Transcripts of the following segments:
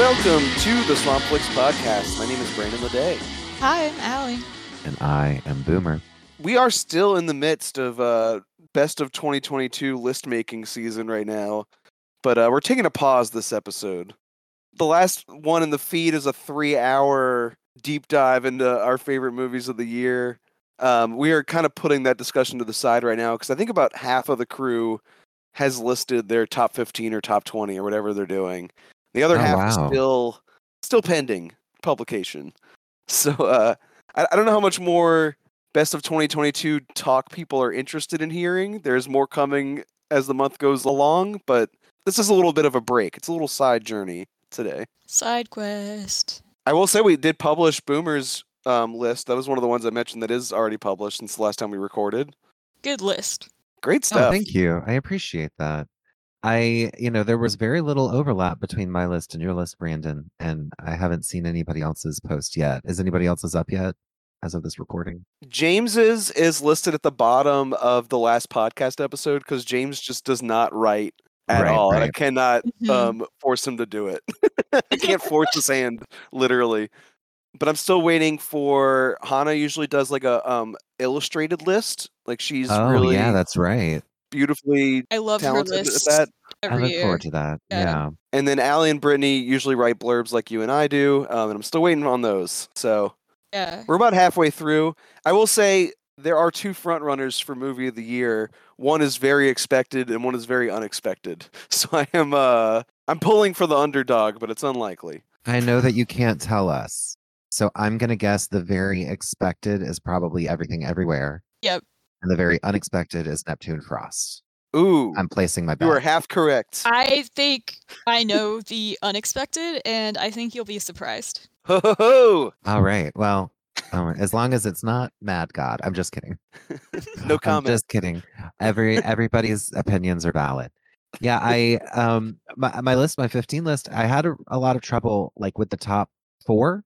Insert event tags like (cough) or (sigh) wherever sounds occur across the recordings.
Welcome to the Swampflix podcast. My name is Brandon Ledet. Hi, I'm Alli. And I am Boomer. We are still in the midst of uh, best of 2022 list making season right now, but uh, we're taking a pause this episode. The last one in the feed is a three hour deep dive into our favorite movies of the year. Um, we are kind of putting that discussion to the side right now because I think about half of the crew has listed their top 15 or top 20 or whatever they're doing. The other Oh, half is still still pending publication. (laughs) So uh, I, I don't know how much more best of 2022 talk people are interested in hearing. There's more coming as the month goes along, but this is a little bit of a break. It's a little side journey today. Side quest. I will say we did publish Boomer's um, list. That was one of the ones I mentioned that is already published since the last time we recorded. Good list. Great stuff. Oh, thank you. I appreciate that. I, you know, there was very little overlap between my list and your list, Brandon, and I haven't seen anybody else's post yet. Is anybody else's up yet as of this recording? James's is listed at the bottom of the last podcast episode because James just does not write at Right, all, and I right. cannot Mhm. um, force him to do it. (laughs) I can't force his (laughs) hand, literally. But I'm still waiting for Hana. Usually does like a um, illustrated list. Like she's oh, really yeah, that's right. Beautifully I love her talented at list that. I every look year. forward to that. Yeah. Yeah. And then Alli and Britnee usually write blurbs like you and I do, um, and I'm still waiting on those. So Yeah. we're about halfway through. I will say there are two front runners for movie of the year. One is very expected, and one is very unexpected. (laughs) So I am uh, I'm pulling for the underdog, but it's unlikely. I know that you can't tell us. So I'm going to guess the very expected is probably everything everywhere. Yep. And the very unexpected is Neptune Frost. Ooh, I'm placing my bet. you are half correct. I think I know the unexpected, and I think you'll be surprised. Ho ho ho! All right. Well, all right, as long as it's not Mad God. I'm just kidding. (laughs) No (laughs) I'm comment. just kidding. Every everybody's opinions are valid. Yeah, I (laughs) um my my list, my 15 list, I had a, a lot of trouble like with the top 4.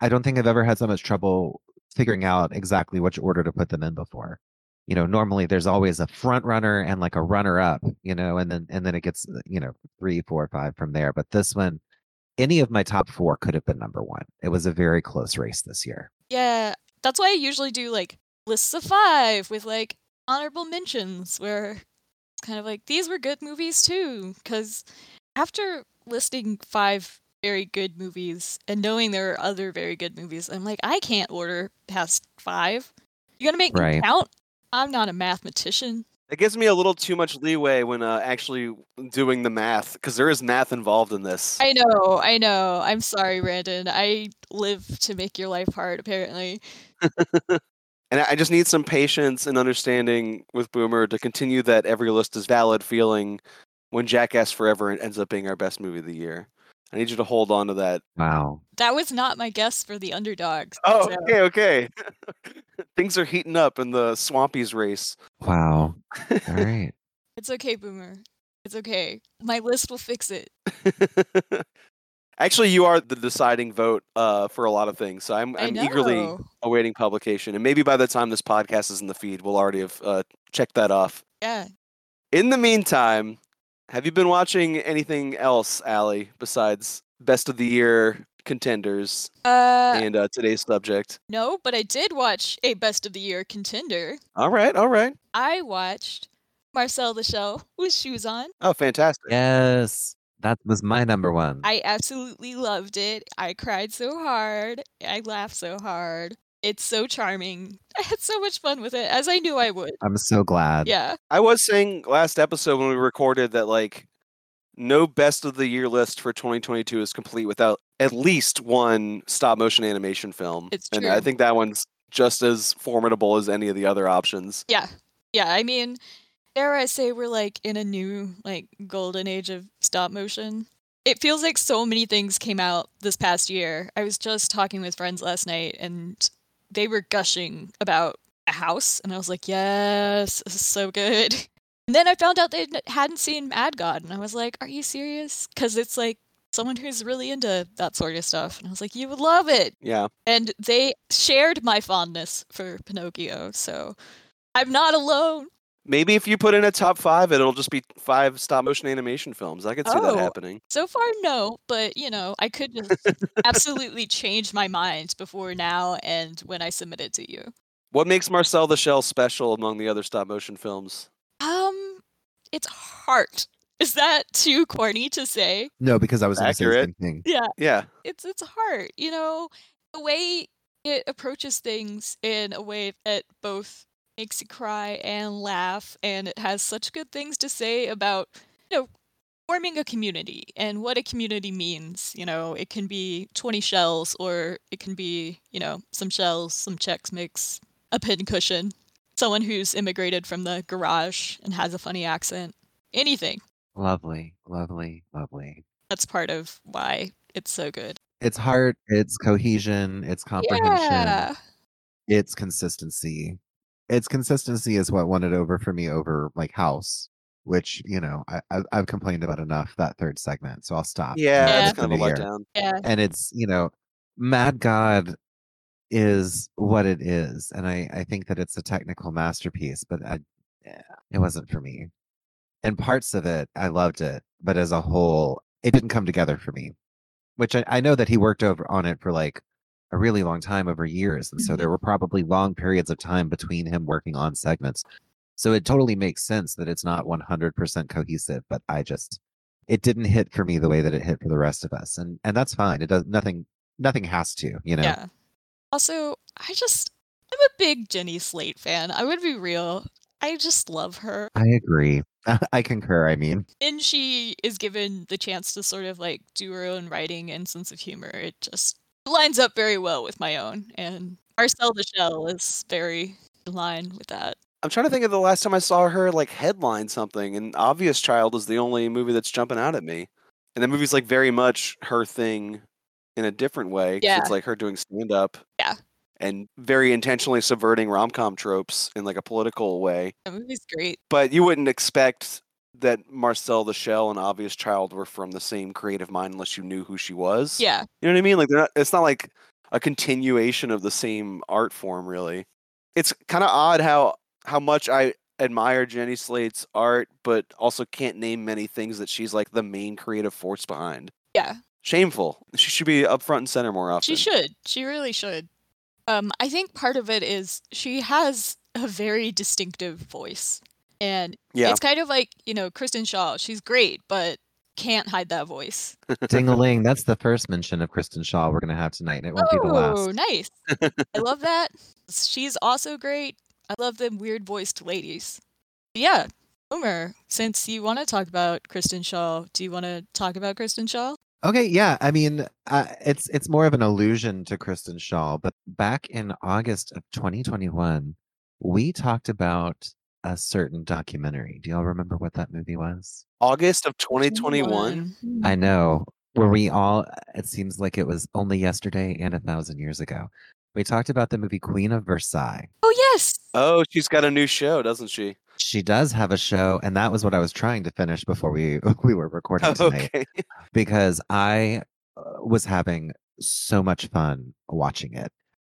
I don't think I've ever had so much trouble figuring out exactly which order to put them in before. You know, normally there's always a front runner and like a runner up, you know, and then and then it gets, uh, you know, three, four, five from there. But this one, any of my top four could have been number one. It was a very close race this year. Yeah. That's why I usually do like lists of five with like honorable mentions where it's kind of like these were good movies too. Because after listing five very good movies and knowing there are other very good movies, I'm like, I can't order past five. you're gonna make me Right. count? I'm not a mathematician. It gives me a little too much leeway when uh, actually doing the math, because there is math involved in this. I know, I know. I'm sorry, Brandon. I live to make your life hard, apparently. (laughs) And I I just need some patience and understanding with Boomer to continue that every list is valid feeling when Jackass Forever ends up being our best movie of the year. I need you to hold on to that. Wow. That was not my guess for the underdogs. Oh, so- okay, okay. (laughs) Things are heating up in the Swampies race. Wow. (laughs) All right. It's okay, Boomer. It's okay. My list will fix it. (laughs) Actually, you are the deciding vote uh, for a lot of things. So I'm, I I'm eagerly awaiting publication. And maybe by the time this podcast is in the feed, we'll already have uh, checked that off. Yeah. In the meantime, have you been watching anything else, Alli, besides best of the year contenders Uh, and uh, today's subject? no, but I did watch a best of the year contender. All right, all right. I watched Marcel the Shell with shoes on. Oh, fantastic. Yes. That was my number one. I absolutely loved it. I cried so hard. I laughed so hard. It's so charming. (laughs) I had so much fun with it, as I knew I would. I'm so glad. Yeah. I was saying last episode when we recorded that like no best of the year list for 2022 is complete without at least one stop motion animation film. It's true. And I think that one's just as formidable as any of the other options. Yeah. Yeah. I mean, dare I say we're like in a new, like, golden age of stop motion. It feels like so many things came out this past year. I was just talking with friends last night and they were gushing about a house. And I was like, yes, this is so good. (laughs) And then I found out they hadn't seen Mad God. And I was like, are you serious? Because it's like someone who's really into that sort of stuff. And I was like, you would love it. Yeah. And they shared my fondness for Pinocchio. So I'm not alone. Maybe if you put in a top five, it'll just be five stop motion animation films. I could see that Oh. happening. So far, no, but you know, I could absolutely change my mind before now and when I submit it to you. What makes Marcel the Shell special among the other stop motion films? Um, it's heart. Is that too corny to say? No, because I was going the Accurate. same thing. Yeah, Yeah, it's it's heart. You know, the way it approaches things in a way that both makes you cry and laugh, and it has such good things to say about you know forming a community and what a community means. You know, it can be twenty shells, or it can be you know some shells, some checks Mix, a pincushion, someone who's immigrated from the garage and has a funny accent. Anything. Lovely, lovely, lovely. That's part of why it's so good. It's heart, it's cohesion, it's comprehension, Yeah. it's consistency. Its consistency is what won it over for me over like House, which you know I, I I've complained about enough that third segment, so I'll stop. yeah, Yeah. it's kind of a For the year. letdown. Yeah. and it's you know mad god is what it is and i i think that it's a technical masterpiece but I, eh, it wasn't for me and parts of it i loved it but as a whole it didn't come together for me which i, I know that he worked over on it for like a really long time over years and so Mhm. there were probably long periods of time between him working on segments so it totally makes sense that it's not 100% cohesive but i just it didn't hit for me the way that it hit for the rest of us and and that's fine it does nothing nothing has to you know Yeah. Also, I just I'm a big Jenny Slate fan. I would be real. I just love her. i agree (laughs) i concur i mean And she is given the chance to sort of like do her own writing and sense of humor. It just lines up very well with my own. And Marcel the Shell is very in line with that. I'm trying to think of the last time I saw her like headline something, and Obvious Child is the only movie that's jumping out at me. And the movie's like very much her thing in a different way. Yeah. It's like her doing stand up. Yeah. And very intentionally subverting rom com tropes in like a political way. That movie's great. But you wouldn't expect that Marcel the Shell and Obvious Child were from the same creative mind unless you knew who she was. Yeah. You know what I mean? Like they're not it's not like a continuation of the same art form really. It's kind of odd how how much I admire Jenny Slate's art but also can't name many things that she's like the main creative force behind. Yeah. Shameful. She should be up front and center more often. She should. She really should. Um, I think part of it is she has a very distinctive voice. And Yeah. it's kind of like, you know, Kristen Schaal. She's great, but can't hide that voice. (laughs) ding-a-ling that's the first mention of kristen schaal we're going to have tonight and it won't be the last. Oh, nice. I love that. She's also great. I love them weird voiced ladies. Yeah. Boomer, since you want to talk about Kristen Schaal, do you want to talk about Kristen Schaal? Okay, yeah. I mean, uh, it's it's more of an allusion to Kristen Schaal, but back in August of 2021, we talked about a certain documentary. Do y'all remember what that movie was? August of 2021. I know. Were we all? It seems like it was only yesterday and a thousand years ago. We talked about the movie Queen of Versailles. Oh, yes. Oh, she's got a new show, doesn't she? She does have a show, and that was what I was trying to finish before we (laughs) we were (laughs) recording tonight. Okay. because I uh, was having so much fun watching it.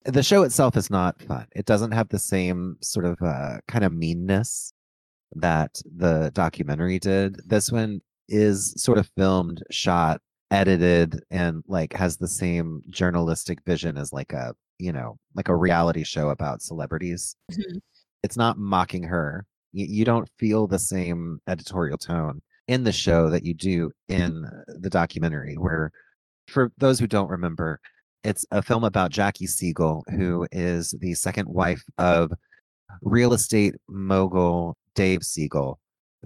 The show itself is not fun. It doesn't have the same sort of uh, kind of meanness that the documentary did. This one is sort of filmed, shot, edited, and like has the same journalistic vision as like a you know like a reality show about celebrities. Mhm. It's not mocking her. You, you don't feel the same editorial tone in the show that you do in the documentary where for those who don't remember it's a film about jackie siegel who is the second wife of real estate mogul dave siegel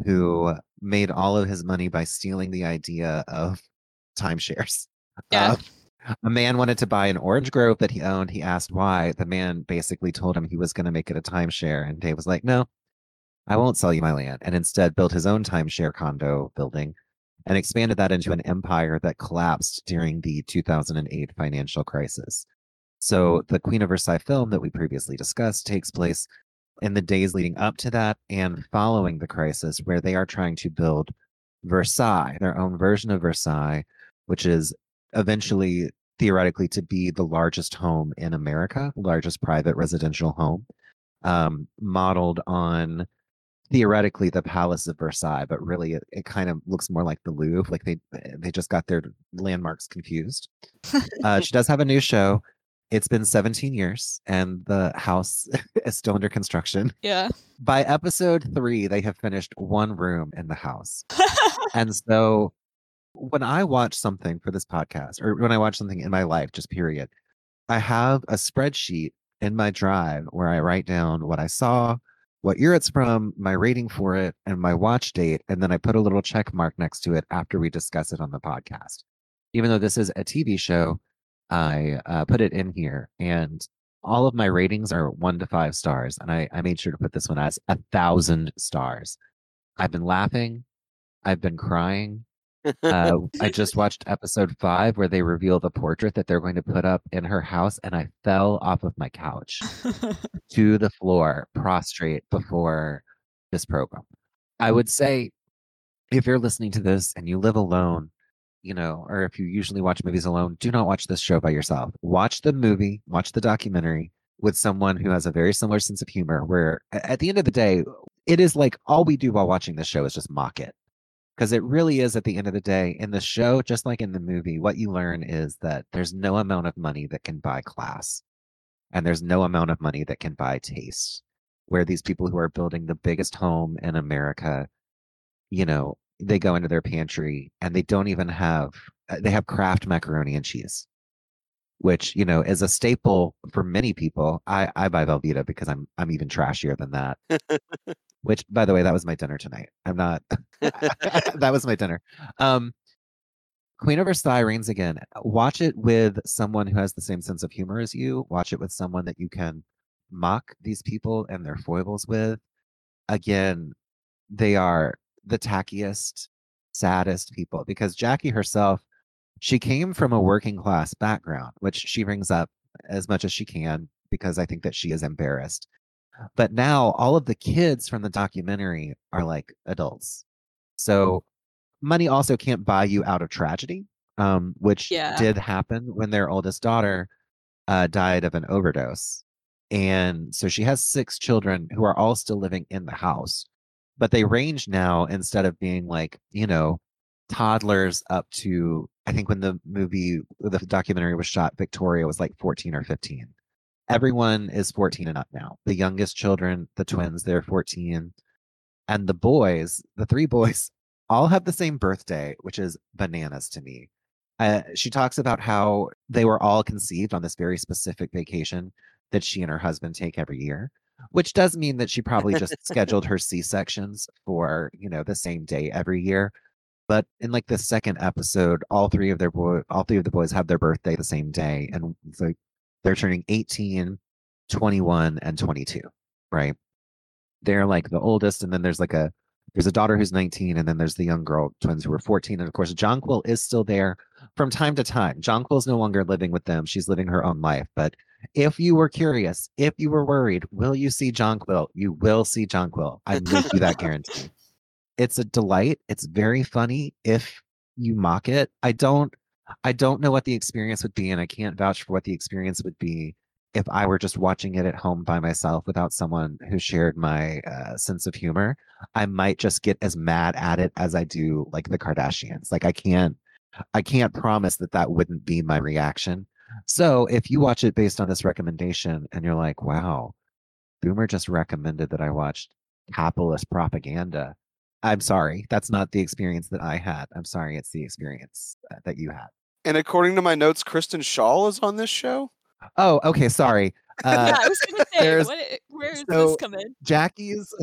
who made all of his money by stealing the idea of timeshares. Yeah. Uh, a man wanted to buy an orange grove that he owned. He asked why. The man basically told him he was going to make it a timeshare and dave was like no I won't sell you my land, and instead built his own timeshare condo building and expanded that into an empire that collapsed during the 2008 financial crisis. So, the Queen of Versailles film that we previously discussed takes place in the days leading up to that and following the crisis, where they are trying to build Versailles, their own version of Versailles, which is eventually theoretically to be the largest home in America, largest private residential home, um, modeled on theoretically the Palace of Versailles, but really it, it kind of looks more like the Louvre. Like they they just got their landmarks confused. uh, she does have a new show. It's been 17 years and the house (laughs) is still under construction. (laughs) Yeah. By episode three, they have finished one room in the house. (laughs) and so when I watch something for this podcast or when I watch something in my life, just period, I have a spreadsheet in my drive where I write down what I saw, what year it's from, my rating for it, and my watch date. And then I put a little check mark next to it after we discuss it on the podcast. Even though this is a TV show, I uh, put it in here. And all of my ratings are one to five stars. And I, I made sure to put this one as a thousand stars. I've been laughing. I've been crying. Uh, (laughs) I just watched episode five where they reveal the portrait that they're going to put up in her house, and I fell off of my couch (laughs) to the floor, prostrate before this program. I would say if you're listening to this and you live alone, you know, or if you usually watch movies alone, do not watch this show by yourself. Watch the movie, watch the documentary with someone who has a very similar sense of humor, where at the end of the day, it is like all we do while watching this show is just mock it because it really is at the end of the day in the show just like in the movie what you learn is that there's no amount of money that can buy class and there's no amount of money that can buy taste where these people who are building the biggest home in america you know they go into their pantry and they don't even have uh, they have Kraft macaroni and cheese which you know is a staple for many people. I i buy velveeta because i'm i'm even trashier than that. (laughs) Which by the way that was my dinner tonight. I'm not (laughs) (laughs) that was my dinner. Um queen of versailles reigns again. Watch it with someone who has the same sense of humor as you. Watch it with someone that you can mock these people and their foibles with. Again they are the tackiest saddest people because jackie herself she came from a working class background which she brings up as much as she can because i think that she is embarrassed but now all of the kids from the documentary are like adults. So money also can't buy you out of tragedy, um, which Yeah. did happen when their oldest daughter uh, died of an overdose. And so she has six children who are all still living in the house, but they range now instead of being like, you know, toddlers up to, I think when the movie, the documentary was shot, Victoria was like 14 or 15 everyone is 14 and up now. The youngest children, the twins, they're 14. And the boys, the three boys, (laughs) all have the same birthday, which is bananas to me. Uh, she talks about how they were all conceived on this very specific vacation that she and her husband take every year, which does mean that she probably just (laughs) scheduled her C sections for, you know, the same day every year. But in like the second episode, all three of their boy, all three of the boys have their birthday the same day, and it's like they're turning 18, 21, and 22, right? They're like the oldest, and then there's like a there's a daughter who's 19, and then there's the young girl twins who are 14. And of course, Jonquil is still there from time to time. Jonquil's no longer living with them. She's living her own life. But if you were curious, if you were worried, will you see Jonquil? You will see Jonquil. I make you that (laughs) guarantee. It's a delight. It's very funny if you mock it. I don't I don't know what the experience would be, and I can't vouch for what the experience would be if I were just watching it at home by myself without someone who shared my uh, sense of humor. I might just get as mad at it as I do like the Kardashians. Like I can't, I can't promise that that wouldn't be my reaction. So if you watch it based on this recommendation and you're like, wow, Boomer just recommended that I watched capitalist propaganda. I'm sorry, that's not the experience that I had. I'm sorry, it's the experience uh, that you had. And according to my notes, Kristen Schaal is on this show. Oh, okay, sorry. (laughs) yeah, Uh, I was gonna say, there's- what, where does so- this coming? Jackie's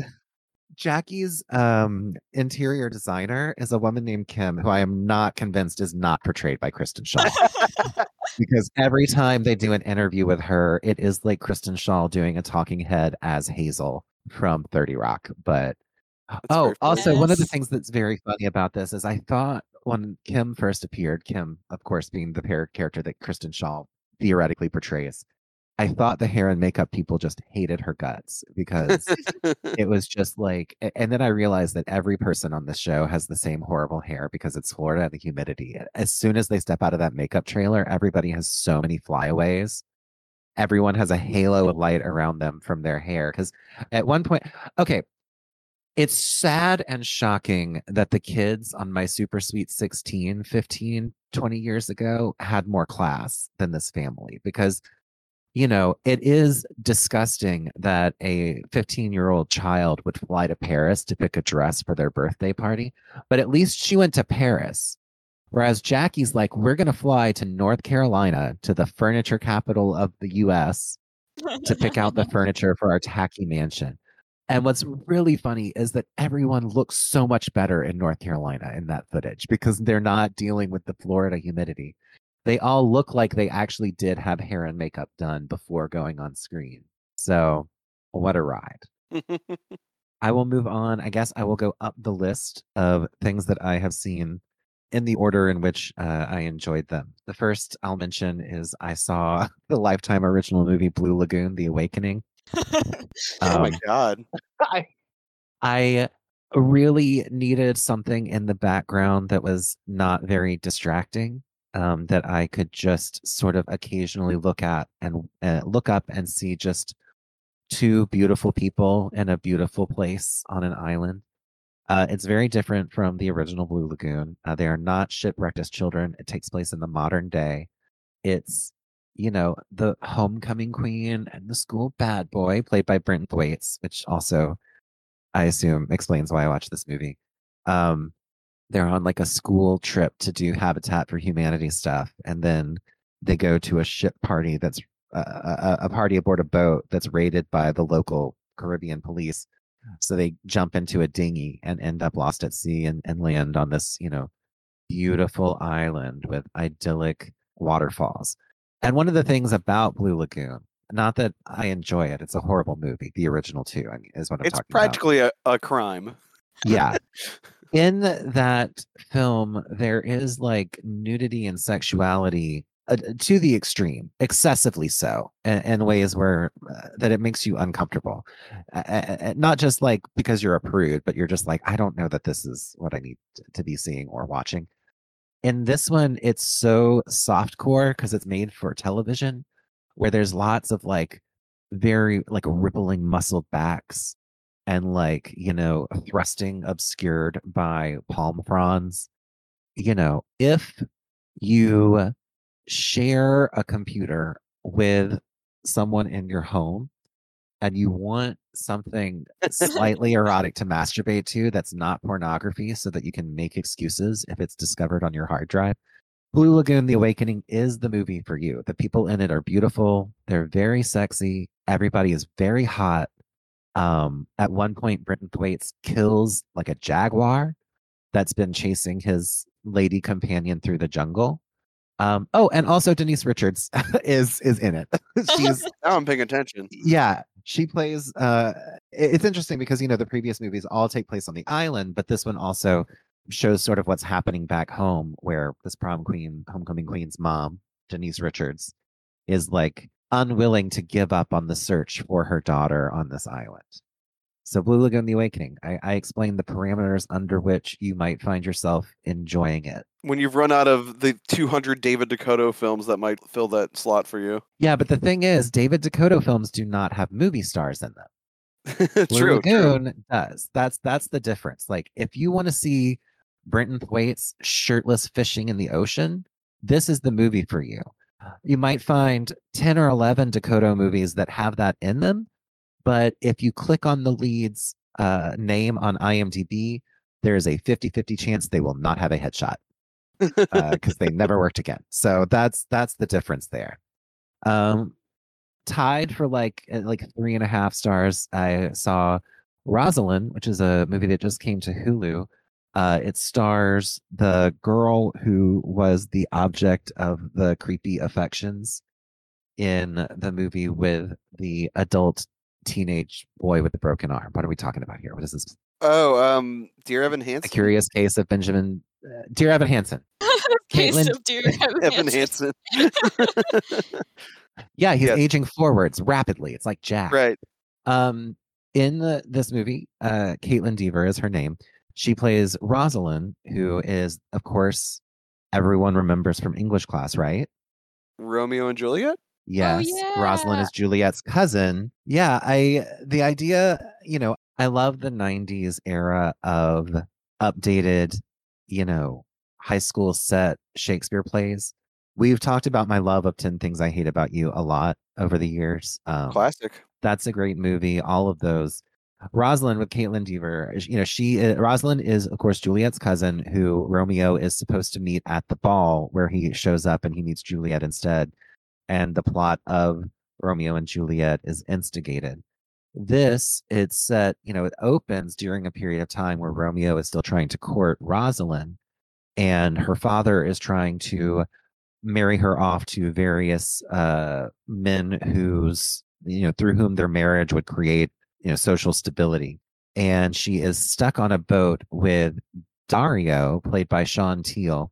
Jackie's um interior designer is a woman named Kim who I am not convinced is not portrayed by Kristen Schaal. (laughs) because every time they do an interview with her, it is like Kristen Schaal doing a talking head as Hazel from 30 Rock. But oh, very funny. also one of the things that's very funny about this is I thought when Kim first appeared, Kim, of course, being the pair character that Kristen Schaal theoretically portrays, I thought the hair and makeup people just hated her guts because (laughs) it was just like and then i realized that every person on this show has the same horrible hair because it's florida and the humidity. As soon as they step out of that makeup trailer everybody has so many flyaways. Everyone has a halo of light around them from their hair because at one point okay it's sad and shocking that the kids on my super sweet 16 15 20 years ago had more class than this family because you know it is disgusting that a 15 year old child would fly to paris to pick a dress for their birthday party but at least she went to paris. Whereas jackie's like we're going to fly to north carolina to the furniture capital of the us (laughs) to pick out the (laughs) furniture for our tacky mansion and what's really funny is that everyone looks so much better in North Carolina in that footage because they're not dealing with the Florida humidity. They all look like they actually did have hair and makeup done before going on screen. So, what a ride. (laughs) I will move on. I guess I will go up the list of things that I have seen in the order in which uh, I enjoyed them. The first I'll mention is I saw (laughs) the Lifetime original movie Blue Lagoon: The Awakening. (laughs) oh my Um, god. (laughs) I, I really needed something in the background that was not very distracting. Um, that I could just sort of occasionally look at and uh, look up and see just two beautiful people in a beautiful place on an island. Uh, it's very different from the original Blue Lagoon. Uh, they are not shipwrecked as children. It takes place in the modern day. It's you know, the homecoming queen and the school bad boy, played by Brenton Thwaites, which also I assume explains why I watched this movie. Um, they're on like a school trip to do Habitat for Humanity stuff, and then they go to a ship party that's uh, a, a party aboard a boat that's raided by the local Caribbean police. So they jump into a dinghy and end up lost at sea and, and land on this, you know, beautiful island with idyllic waterfalls. And one of the things about Blue Lagoon, not that I enjoy it, it's a horrible movie. The original too, I mean, is what I'm It's talking about. practically a, a crime. Yeah. (laughs) In that film, there is like nudity and sexuality uh, to the extreme, excessively so, in, in ways where uh, that it makes you uncomfortable. Uh, not just like because you're a prude, but you're just like, I don't know that this is what I need to be seeing or watching. In this one, it's so soft core because it's made for television, where there's lots of like very like rippling muscled backs and like you know thrusting obscured by palm fronds. You know if you share a computer with someone in your home and you want something (laughs) slightly erotic to masturbate to that's not pornography so that you can make excuses if it's discovered on your hard drive blue lagoon the awakening is the movie for you the people in it are beautiful they're very sexy everybody is very hot um, at one point, Brenton Thwaites kills like a jaguar that's been chasing his lady companion through the jungle. Um, oh, and also Denise Richards (laughs) is is in it. (laughs) She's Now I'm paying attention. yeah, she plays. Uh, it's interesting because you know the previous movies all take place on the island, but this one also shows sort of what's happening back home, where this prom queen, homecoming queen's mom, Denise Richards, is like unwilling to give up on the search for her daughter on this island. So, Blue Lagoon: The Awakening. I, I explained the parameters under which you might find yourself enjoying it. When you've run out of the 200 David DeCoteau films that might fill that slot for you. Yeah, but the thing is, David DeCoteau films do not have movie stars in them. (laughs) Blue true, true. Lagoon does. That's that's the difference. Like if you want to see Brenton Thwaites shirtless fishing in the ocean, this is the movie for you. You might find 10 or 11 DeCoteau movies that have that in them, but if you click on the lead's uh, name on IMDb, there is a 50-50 chance they will not have a headshot (laughs) because they never worked again. So that's that's the difference there. Um, tied for like like three and a half stars. I saw Rosaline, which is a movie that just came to Hulu. Uh, it stars the girl who was the object of the creepy affections in the movie with the adult teenage boy with the broken arm. What are we talking about here? What is this? Oh, um, Dear Evan Hansen. A curious case of Benjamin, uh, dear Evan Hansen. (laughs) Case Kaitlyn- of Dear Evan (laughs) Evan Hansen. Hansen. (laughs) Yeah, he's Yes. aging forwards rapidly. It's like Jack. right. Um, in the, this movie, uh, Kaitlyn Dever is her name. She plays Rosaline, who is, of course, everyone remembers from English class, right? Romeo and Juliet. Yes, Rosaline yeah. is Juliet's cousin. Yeah, I the idea, you know, I love the 90s era of updated, you know, high school set Shakespeare plays. We've talked about my love of 10 Things I Hate About You a lot over the years. Um, Classic. that's a great movie. All of those. Rosaline with Kaitlyn Dever, you know, she uh, Rosaline is of course Juliet's cousin, who Romeo is supposed to meet at the ball, where he shows up and he meets Juliet instead, and the plot of Romeo and Juliet is instigated. This it's set, you know, it opens during a period of time where Romeo is still trying to court Rosaline, and her father is trying to marry her off to various uh, men whose you know through whom their marriage would create you know social stability and she is stuck on a boat with dario played by sean teale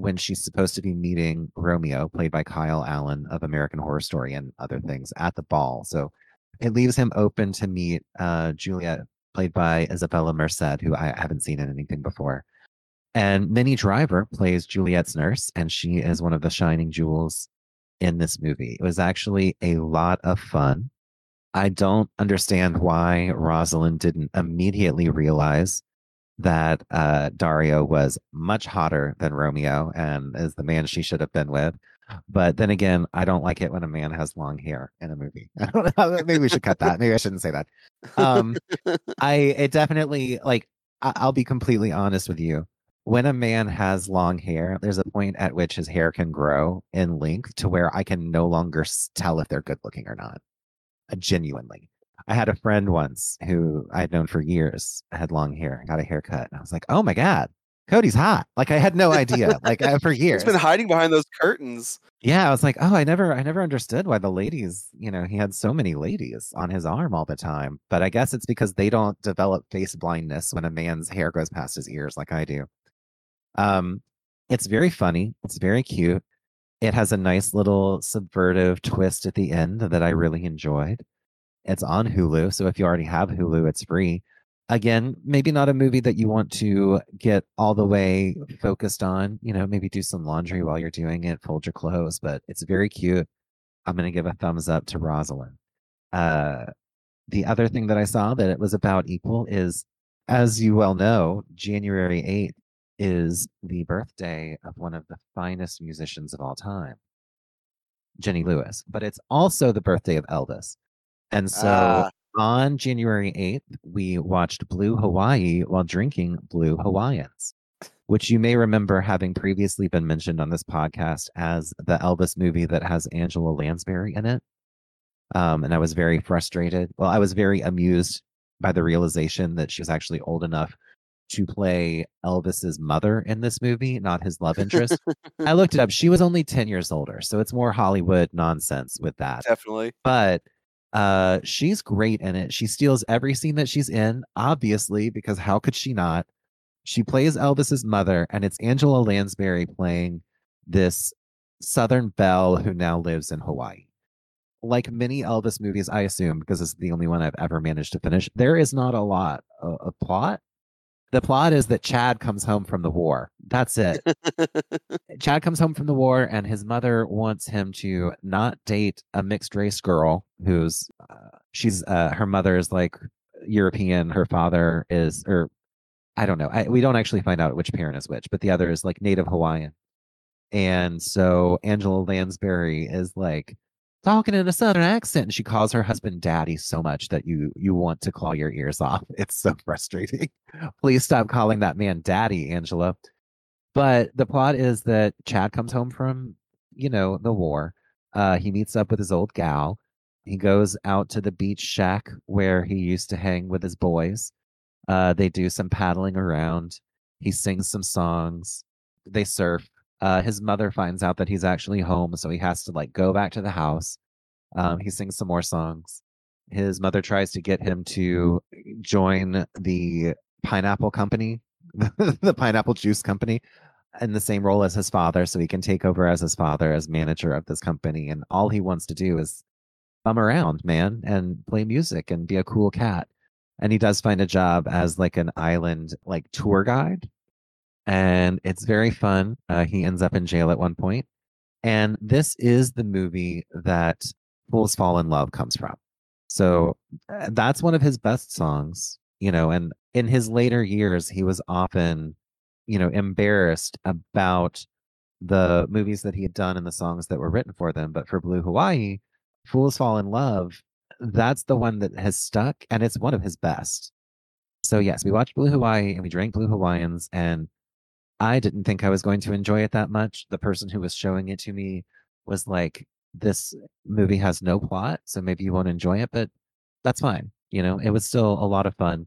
when she's supposed to be meeting romeo played by kyle allen of american horror story and other things at the ball. So it leaves him open to meet uh, juliet played by isabella merced who i haven't seen in anything before. And minnie driver plays juliet's nurse and she is one of the shining jewels in this movie. It was actually a lot of fun. I don't understand why Rosaline didn't immediately realize that uh, Dario was much hotter than Romeo and is the man she should have been with. But then again, I don't like it when a man has long hair in a movie. (laughs) I don't know. Maybe we should cut that. Maybe I shouldn't say that. Um, (laughs) I it definitely like. I, I'll be completely honest with you. When a man has long hair, there's a point at which his hair can grow in length to where I can no longer tell if they're good looking or not uh, genuinely. I had a friend once who I had known for years had long hair and got a haircut. And I was like, oh my God, Cody's hot. Like I had no idea. like for years. (laughs) He's been hiding behind those curtains. yeah, I was like, oh, I never I never understood why the ladies, you know, he had so many ladies on his arm all the time. But I guess it's because they don't develop face blindness when a man's hair goes past his ears like I do. Um, it's very funny, it's very cute. It has a nice little subvertive twist at the end that I really enjoyed. It's on Hulu, so if you already have Hulu, it's free. Again, maybe not a movie that you want to get all the way focused on. You know, maybe do some laundry while you're doing it, fold your clothes, but it's very cute. I'm going to give a thumbs up to Rosaline. Uh, the other thing that I saw that it was about equal is, as you well know, January 8th is the birthday of one of the finest musicians of all time, Jenny Lewis. But it's also the birthday of Elvis. And so Ah. on January 8th, we watched Blue Hawaii while drinking Blue Hawaiians, which you may remember having previously been mentioned on this podcast as the Elvis movie that has Angela Lansbury in it. Um, and I was very frustrated. Well, I was very amused by the realization that she was actually old enough to play Elvis's mother in this movie, not his love interest. (laughs) I looked it up. She was only 10 years older. So it's more Hollywood nonsense with that Definitely. but uh she's great in it. She steals every scene that she's in obviously because how could she not? She plays elvis's mother and it's angela lansbury playing this southern belle who now lives in hawaii. Like many elvis movies i assume because it's the only one i've ever managed to finish there is not a lot of, of plot the plot is that chad comes home from the war that's it (laughs) Chad comes home from the war, and his mother wants him to not date a mixed race girl who's uh, she's uh, her mother is like European, her father is, or I don't know. I, we don't actually find out which parent is which, but the other is like Native Hawaiian. And so Angela Lansbury is like talking in a southern accent, and she calls her husband daddy so much that you you want to claw your ears off. (laughs) It's so (laughs) frustrating. Please stop calling that man daddy, Angela. But the plot is that Chad comes home from, you know, the war. Uh, he meets up with his old gal. He goes out to the beach shack where he used to hang with his boys. Uh, they do some paddling around. He sings some songs. They surf. Uh, his mother finds out that he's actually home, so he has to like go back to the house. Um, he sings some more songs. His mother tries to get him to join the pineapple company, (laughs) the pineapple juice company, in the same role as his father, so he can take over as his father as manager of this company. And all he wants to do is bum around, man, and play music and be a cool cat. And he does find a job as like an island like tour guide, and it's very fun. Uh, he ends up in jail at one point, and this is the movie that "Fools Fall in Love" comes from. So uh, that's one of his best songs. you know, and in his later years, he was often, you know, embarrassed about the movies that he had done and the songs that were written for them. But for Blue Hawaii, Fools Fall in Love, that's the one that has stuck and it's one of his best. So yes, we watched Blue Hawaii and we drank Blue Hawaiians and I didn't think I was going to enjoy it that much. The person who was showing it to me was like, this movie has no plot, so maybe you won't enjoy it, but that's fine. You know, it was still a lot of fun.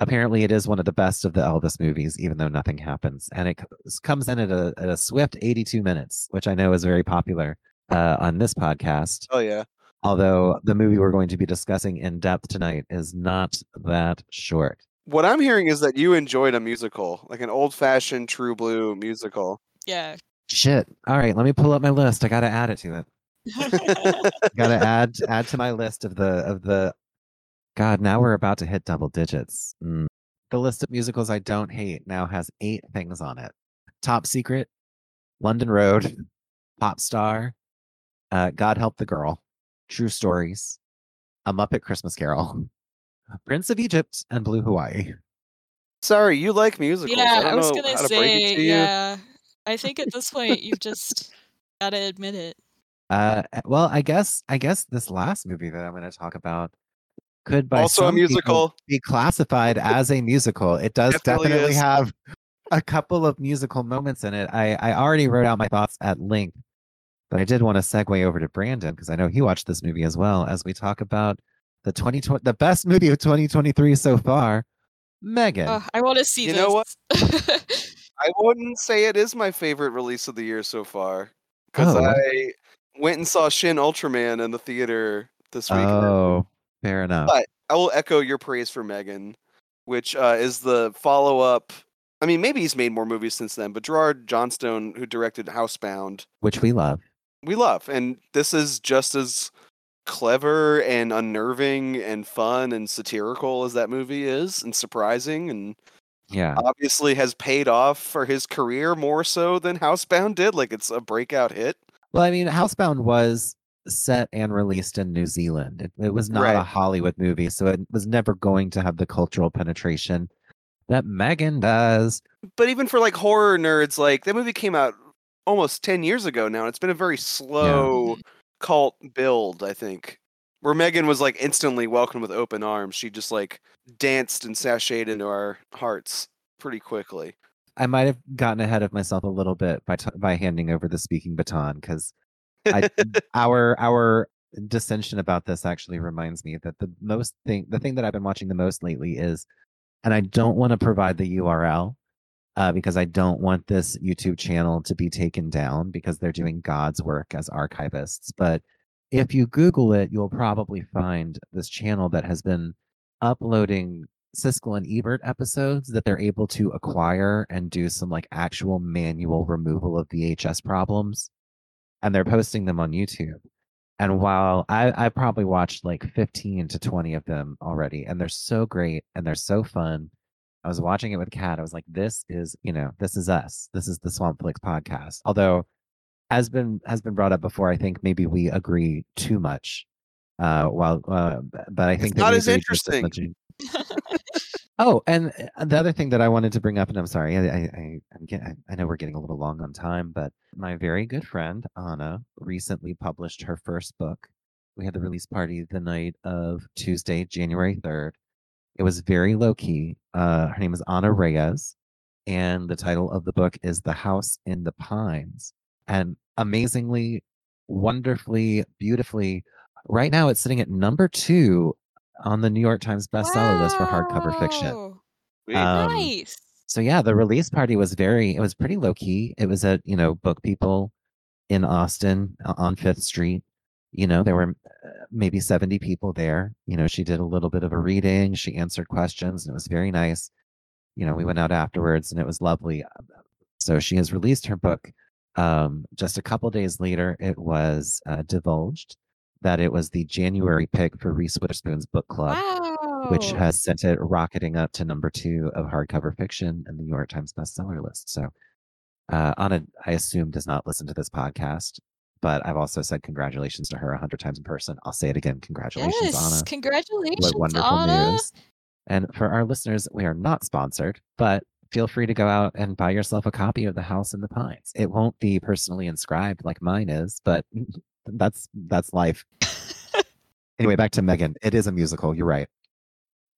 Apparently, it is one of the best of the Elvis movies, even though nothing happens, and it comes in at a, at a swift 82 minutes, which I know is very popular uh, on this podcast. Oh yeah. Although the movie we're going to be discussing in depth tonight is not that short. What I'm hearing is that you enjoyed a musical, like an old-fashioned True Blue musical. Yeah. Shit. All right, let me pull up my list. I got to add it to it. (laughs) got to add add to my list of the of the. God, now we're about to hit double digits. Mm. The list of musicals I don't hate now has eight things on it: Top Secret, London Road, (laughs) Pop Star, uh, God Help the Girl, True Stories, A Muppet Christmas Carol, Prince of Egypt, and Blue Hawaii. Sorry, you like musicals. yeah, I, I, don't was know gonna how to break it say, to yeah. I think at this point you've just (laughs) gotta admit it. Uh, well, I guess I guess this last movie that I'm going to talk about could by Also some people musical. be classified as a musical. It does Definitely definitely is. have a couple of musical moments in it. I I already wrote out my thoughts at length, but I did want to segue over to Brandon because I know he watched this movie as well as we talk about the 2020 the best movie of 2023 so far, Megan. Oh, I want to see You this. know what? (laughs) I wouldn't say it is my favorite release of the year so far because Oh. I went and saw Shin Ultraman in the theater this week. oh, fair enough. But I will echo your praise for Megan, which uh, is the follow up. I mean, maybe he's made more movies since then, but Gerard Johnstone, who directed Housebound, Which we love. we love. And this is just as clever and unnerving and fun and satirical as that movie is, and surprising, and Yeah. obviously has paid off for his career more so than Housebound did. Like, it's a breakout hit. Well, I mean, Housebound was set and released in New Zealand. It, it was not a Hollywood movie, so it was never going to have the cultural penetration that Megan does. But even for like horror nerds, like that movie came out almost 10 years ago now, and it's been a very slow cult build, I think. Where Megan was like instantly welcomed with open arms. She just like danced and sashayed into our hearts pretty quickly. I might have gotten ahead of myself a little bit by t- by handing over the speaking baton because (laughs) our our dissension about this actually reminds me that the most thing the thing that I've been watching the most lately is, and I don't want to provide the URL uh, because I don't want this YouTube channel to be taken down because they're doing God's work as archivists. But if you Google it, you'll probably find this channel that has been uploading Siskel and Ebert episodes that they're able to acquire and do some like actual manual removal of VHS problems. And they're posting them on YouTube. And while I, I probably watched like 15 to 20 of them already, and they're so great and they're so fun. I was watching it with Kat. I was like, this is, you know, this is us. This is the Swampflix podcast. Although has been has been brought up before, I think maybe we agree too much. Uh while uh, but I think that not as interesting. Oh, and uh, the other thing that I wanted to bring up, and I'm sorry, I, I, I, I- I know we're getting a little long on time, but my very good friend Ana recently published her first book. We had the release party the night of Tuesday, January 3rd. It was very low key. Uh, her name is Ana Reyes, and the title of the book is The House in the Pines. And amazingly, wonderfully, beautifully, right now it's sitting at number two on the New York Times bestseller list for hardcover fiction. Um, nice. So yeah, the release party was very it was pretty low key. It was at, you know, Book People in Austin on 5th Street. You know, there were maybe 70 people there. You know, she did a little bit of a reading, she answered questions, and it was very nice. You know, we went out afterwards and it was lovely. So she has released her book. Um, just a couple days later, it was uh, divulged that it was the January pick for Reese Witherspoon's book club wow. which has sent it rocketing up to number two of hardcover fiction in the New York Times bestseller list. So, uh, Ana, I assume, does not listen to this podcast, but I've also said congratulations to her a hundred times in person. I'll say it again. Congratulations, yes. Ana. Congratulations, What wonderful Ana. news. And for our listeners, we are not sponsored, but feel free to go out and buy yourself a copy of The House in the Pines. It won't be personally inscribed like mine is, but (laughs) that's that's life. anyway, back to Megan. It is a musical. You're right.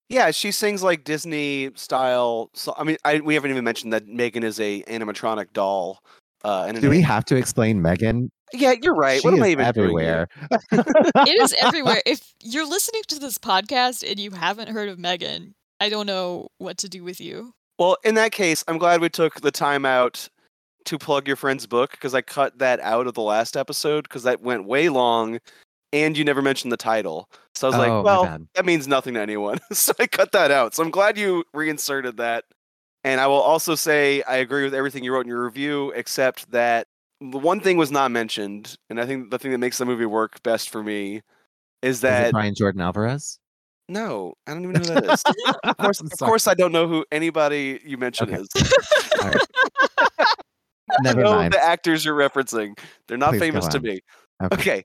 Yeah, she sings like Disney style. So I mean, I, we haven't even mentioned that Megan is a animatronic doll. Uh, and an Do we have to explain M3GAN? Yeah, you're right. She what am is I even doing everywhere. here? (laughs) it is everywhere. If you're listening to this podcast and you haven't heard of M3GAN, I don't know what to do with you. Well, in that case, I'm glad we took the time out to plug your friend's book because I cut that out of the last episode because that went way long, and you never mentioned the title. So I was Oh, like, well, that means nothing to anyone. (laughs) so I cut that out. So I'm glad you reinserted that. And I will also say I agree with everything you wrote in your review, except that the one thing was not mentioned, and I think the thing that makes the movie work best for me is Is that it Brian Jordan Alvarez? no, I don't even know who that is. (laughs) Of course, of course, I don't know who anybody you mentioned Okay. is. (laughs) Right. (laughs) Never I know mind. the actors you're referencing. They're not Please famous to me. Okay. Okay.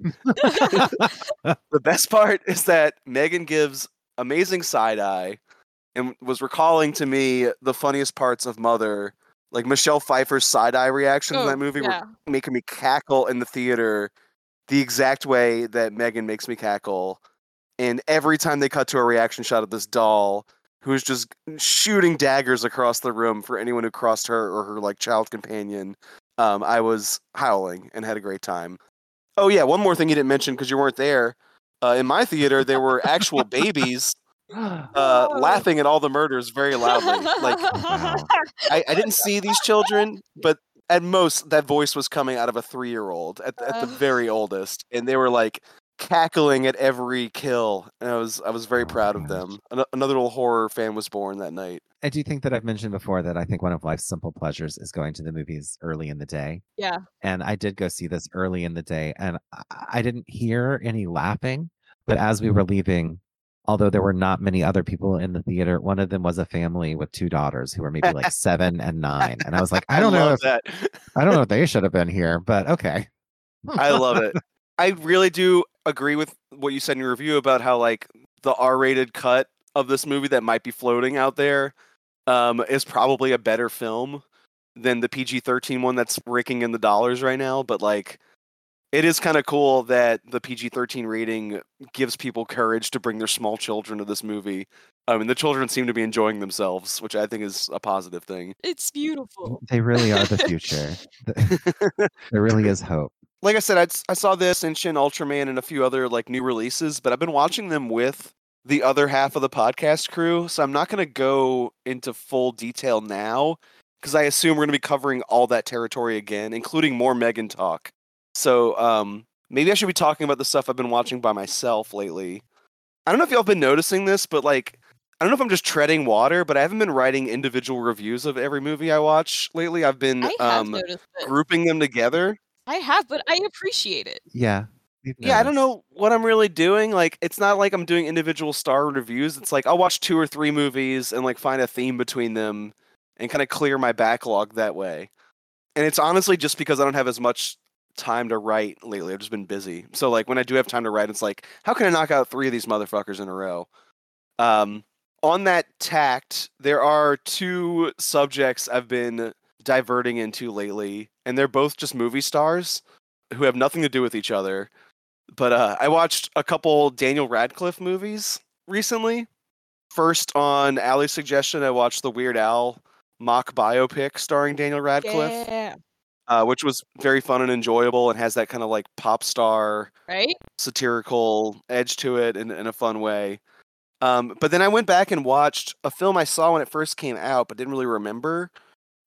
the best part is that M3GAN gives amazing side eye and was recalling to me the funniest parts of Mother, like Michelle Pfeiffer's side eye reactions in Oh, that movie yeah. were making me cackle in the theater the exact way that M3GAN makes me cackle. And every time they cut to a reaction shot of this doll who's just shooting daggers across the room for anyone who crossed her or her like child companion, um, I was howling and had a great time. Oh yeah, one more thing you didn't mention because you weren't there. Uh, in my theater, there were actual (laughs) babies uh, Oh. laughing at all the murders very loudly. Like (laughs) Wow. I, I didn't see these children, but at most that voice was coming out of a three-year-old at, at the very oldest, and they were like cackling at every kill. And I was I was very proud of them. Ano- Another little horror fan was born that night. I do think that I've mentioned before that I think one of life's simple pleasures is going to the movies early in the day. Yeah. And I did go see this early in the day, and I- I didn't hear any laughing. But as we were leaving, although there were not many other people in the theater, one of them was a family with two daughters who were maybe like (laughs) seven and nine. And I was like, I don't know if that. I don't know if (laughs) they should have been here, but okay. I love it. (laughs) I really do agree with what you said in your review about how like the R-rated cut of this movie that might be floating out there um, is probably a better film than the PG-13 one that's raking in the dollars right now. But like, it is kind of cool that the PG-13 rating gives people courage to bring their small children to this movie. I mean, the children seem to be enjoying themselves, which I think is a positive thing. It's beautiful. They really are the future. (laughs) there really is hope. like I said, I'd, I saw this and Shin Ultraman and a few other like new releases, but I've been watching them with the other half of the podcast crew, so I'm not going to go into full detail now because I assume we're going to be covering all that territory again, including more M3GAN talk. So um, maybe I should be talking about the stuff I've been watching by myself lately. I don't know if y'all have been noticing this, but like. I don't know if I'm just treading water, but I haven't been writing individual reviews of every movie I watch lately. I've been um, grouping them together. I have, but I appreciate it. Yeah. Yeah, I don't know what I'm really doing. Like, it's not like I'm doing individual star reviews. It's like I'll watch two or three movies and like find a theme between them and kind of clear my backlog that way. And it's honestly just because I don't have as much time to write lately. I've just been busy. So like when I do have time to write, it's like, how can I knock out three of these motherfuckers in a row? Um, on that tact, there are two subjects I've been diverting into lately, and they're both just movie stars who have nothing to do with each other. But uh, I watched a couple Daniel Radcliffe movies recently. First, on Alli's suggestion, I watched the Weird Al mock biopic starring Daniel Radcliffe, Yeah. Uh, which was very fun and enjoyable and has that kind of like pop star Right? satirical edge to it in, in a fun way. Um, but then I went back and watched a film I saw when it first came out, but didn't really remember,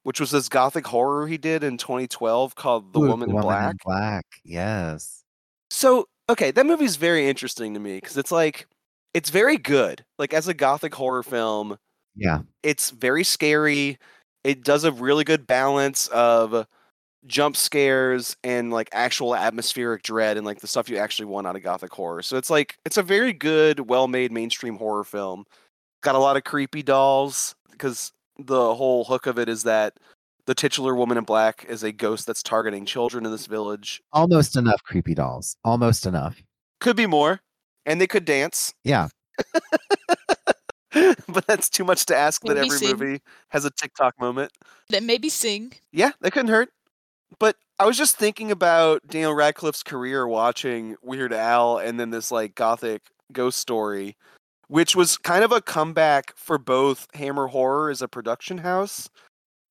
which was this gothic horror he did in 2012 called The Ooh, Woman in Black. Black. Yes. So, okay, that movie's very interesting to me because it's like, it's very good. Like, as a gothic horror film, Yeah. it's very scary. It does a really good balance of jump scares and like actual atmospheric dread and like the stuff you actually want out of gothic horror. So it's like it's a very good, well-made mainstream horror film. Got a lot of creepy dolls because the whole hook of it is that the titular woman in black is a ghost that's targeting children in this village. Almost enough creepy dolls. Almost enough. Could be more, and they could dance. Yeah. (laughs) but that's too much to ask that every sing. movie has a TikTok moment. Then maybe sing. Yeah, that couldn't hurt. But I was just thinking about Daniel Radcliffe's career watching Weird Al and then this like gothic ghost story, which was kind of a comeback for both Hammer Horror as a production house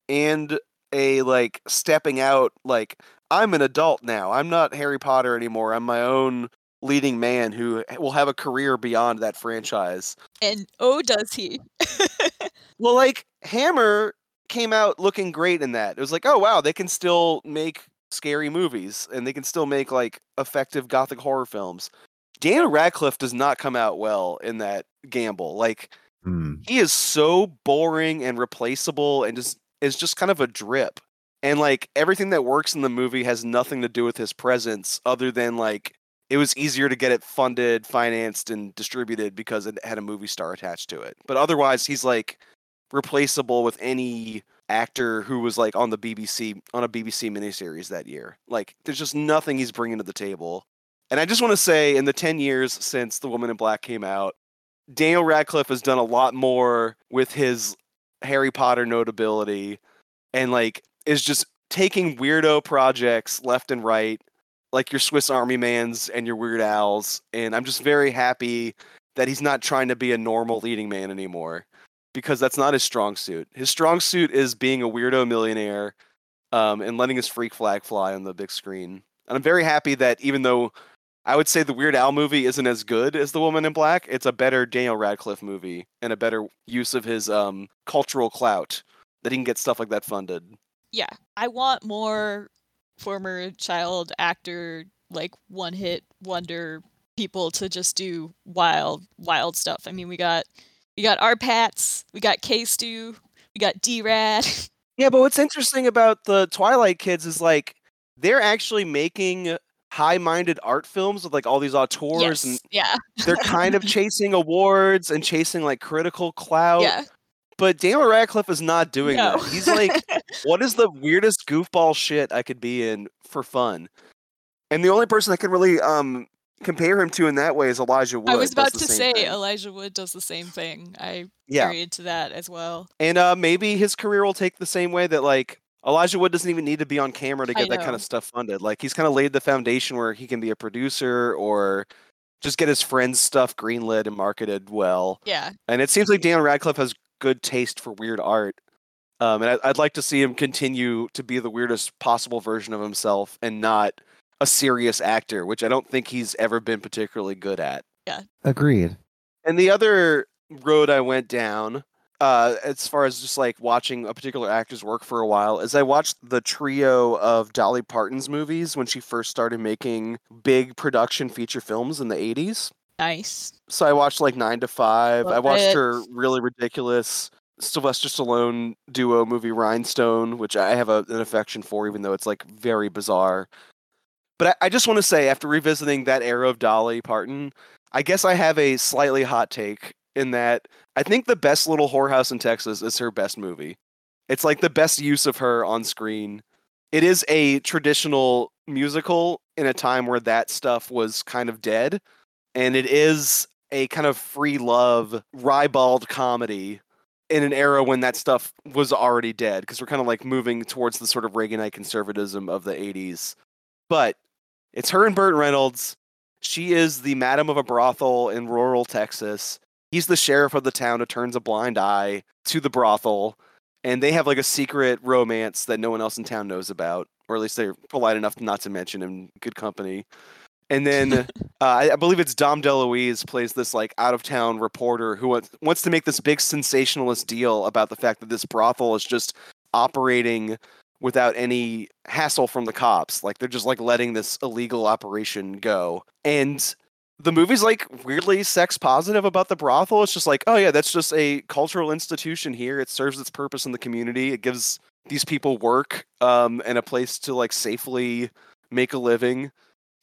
and a like stepping out like I'm an adult now. I'm not Harry Potter anymore. I'm my own leading man who will have a career beyond that franchise. And oh, does he? (laughs) Well, like Hammer came out looking great in that. It was like, oh wow, they can still make scary movies and they can still make like effective gothic horror films. Daniel Radcliffe does not come out well in that gamble. Like Hmm. he is so boring and replaceable and just is just kind of a drip. And like everything that works in the movie has nothing to do with his presence other than like it was easier to get it funded, financed, and distributed because it had a movie star attached to it. But otherwise he's like replaceable with any actor who was like on the BBC on a BBC miniseries that year. Like there's just nothing he's bringing to the table. And I just want to say in the 10 years since The Woman in Black came out, Daniel Radcliffe has done a lot more with his Harry Potter notability and like is just taking weirdo projects left and right like your Swiss Army Mans and your Weird Als and I'm just very happy that he's not trying to be a normal leading man anymore because that's not his strong suit. His strong suit is being a weirdo millionaire um, and letting his freak flag fly on the big screen. And I'm very happy that even though I would say the Weird Al movie isn't as good as The Woman in Black, it's a better Daniel Radcliffe movie and a better use of his um, cultural clout that he can get stuff like that funded. Yeah, I want more former child actor, like one hit wonder people to just do wild, wild stuff. I mean, we got we got our Pats, we got K Stew, we got D Rad. (laughs) Yeah, but what's interesting about the Twilight kids is like they're actually making high-minded art films with like all these auteurs and yeah, they're kind of (laughs) chasing awards and chasing like critical clout. yeah. But Daniel Radcliffe is not doing No. that. He's like, (laughs) what is the weirdest goofball shit I could be in for fun? And the only person that can really um compare him to in that way is Elijah Wood. I was about to say thing. Elijah Wood does the same thing. I yeah, into that as well. and uh, maybe his career will take the same way that like Elijah Wood doesn't even need to be on camera to get that kind of stuff funded. Like he's kind of laid the foundation where he can be a producer or just get his friends' stuff greenlit and marketed well. Yeah, And it seems like Daniel Radcliffe has good taste for weird art. Um, and I, I'd like to see him continue to be the weirdest possible version of himself and not a serious actor, which I don't think he's ever been particularly good at. Yeah. Agreed. And the other road I went down, uh, as far as just like watching a particular actor's work for a while, is I watched the trio of Dolly Parton's movies when she first started making big production feature films in the 80s. nice. So I watched like Nine to Five. I watched it. her really ridiculous Sylvester Stallone duo movie Rhinestone, which I have a, an affection for, even though it's like very bizarre. But I, I just want to say, after revisiting that era of Dolly Parton, I guess I have a slightly hot take in that I think the best little whorehouse in Texas is her best movie. It's like the best use of her on screen. It is a traditional musical in a time where that stuff was kind of dead and it is a kind of free love ribald comedy in an era when that stuff was already dead because we're kind of like moving towards the sort of Reaganite conservatism of the 80s. But it's her and Burt Reynolds. She is the madam of a brothel in rural Texas. He's the sheriff of the town who turns a blind eye to the brothel. And they have like a secret romance that no one else in town knows about, or at least they're polite enough not to mention in good company. And then (laughs) uh, I, I believe it's Dom DeLuise plays this like out of town reporter who wants, wants to make this big sensationalist deal about the fact that this brothel is just operating without any hassle from the cops. Like they're just like letting this illegal operation go. And the movie's like weirdly sex positive about the brothel. It's just like, oh yeah, that's just a cultural institution here. It serves its purpose in the community. It gives these people work um, and a place to like safely make a living.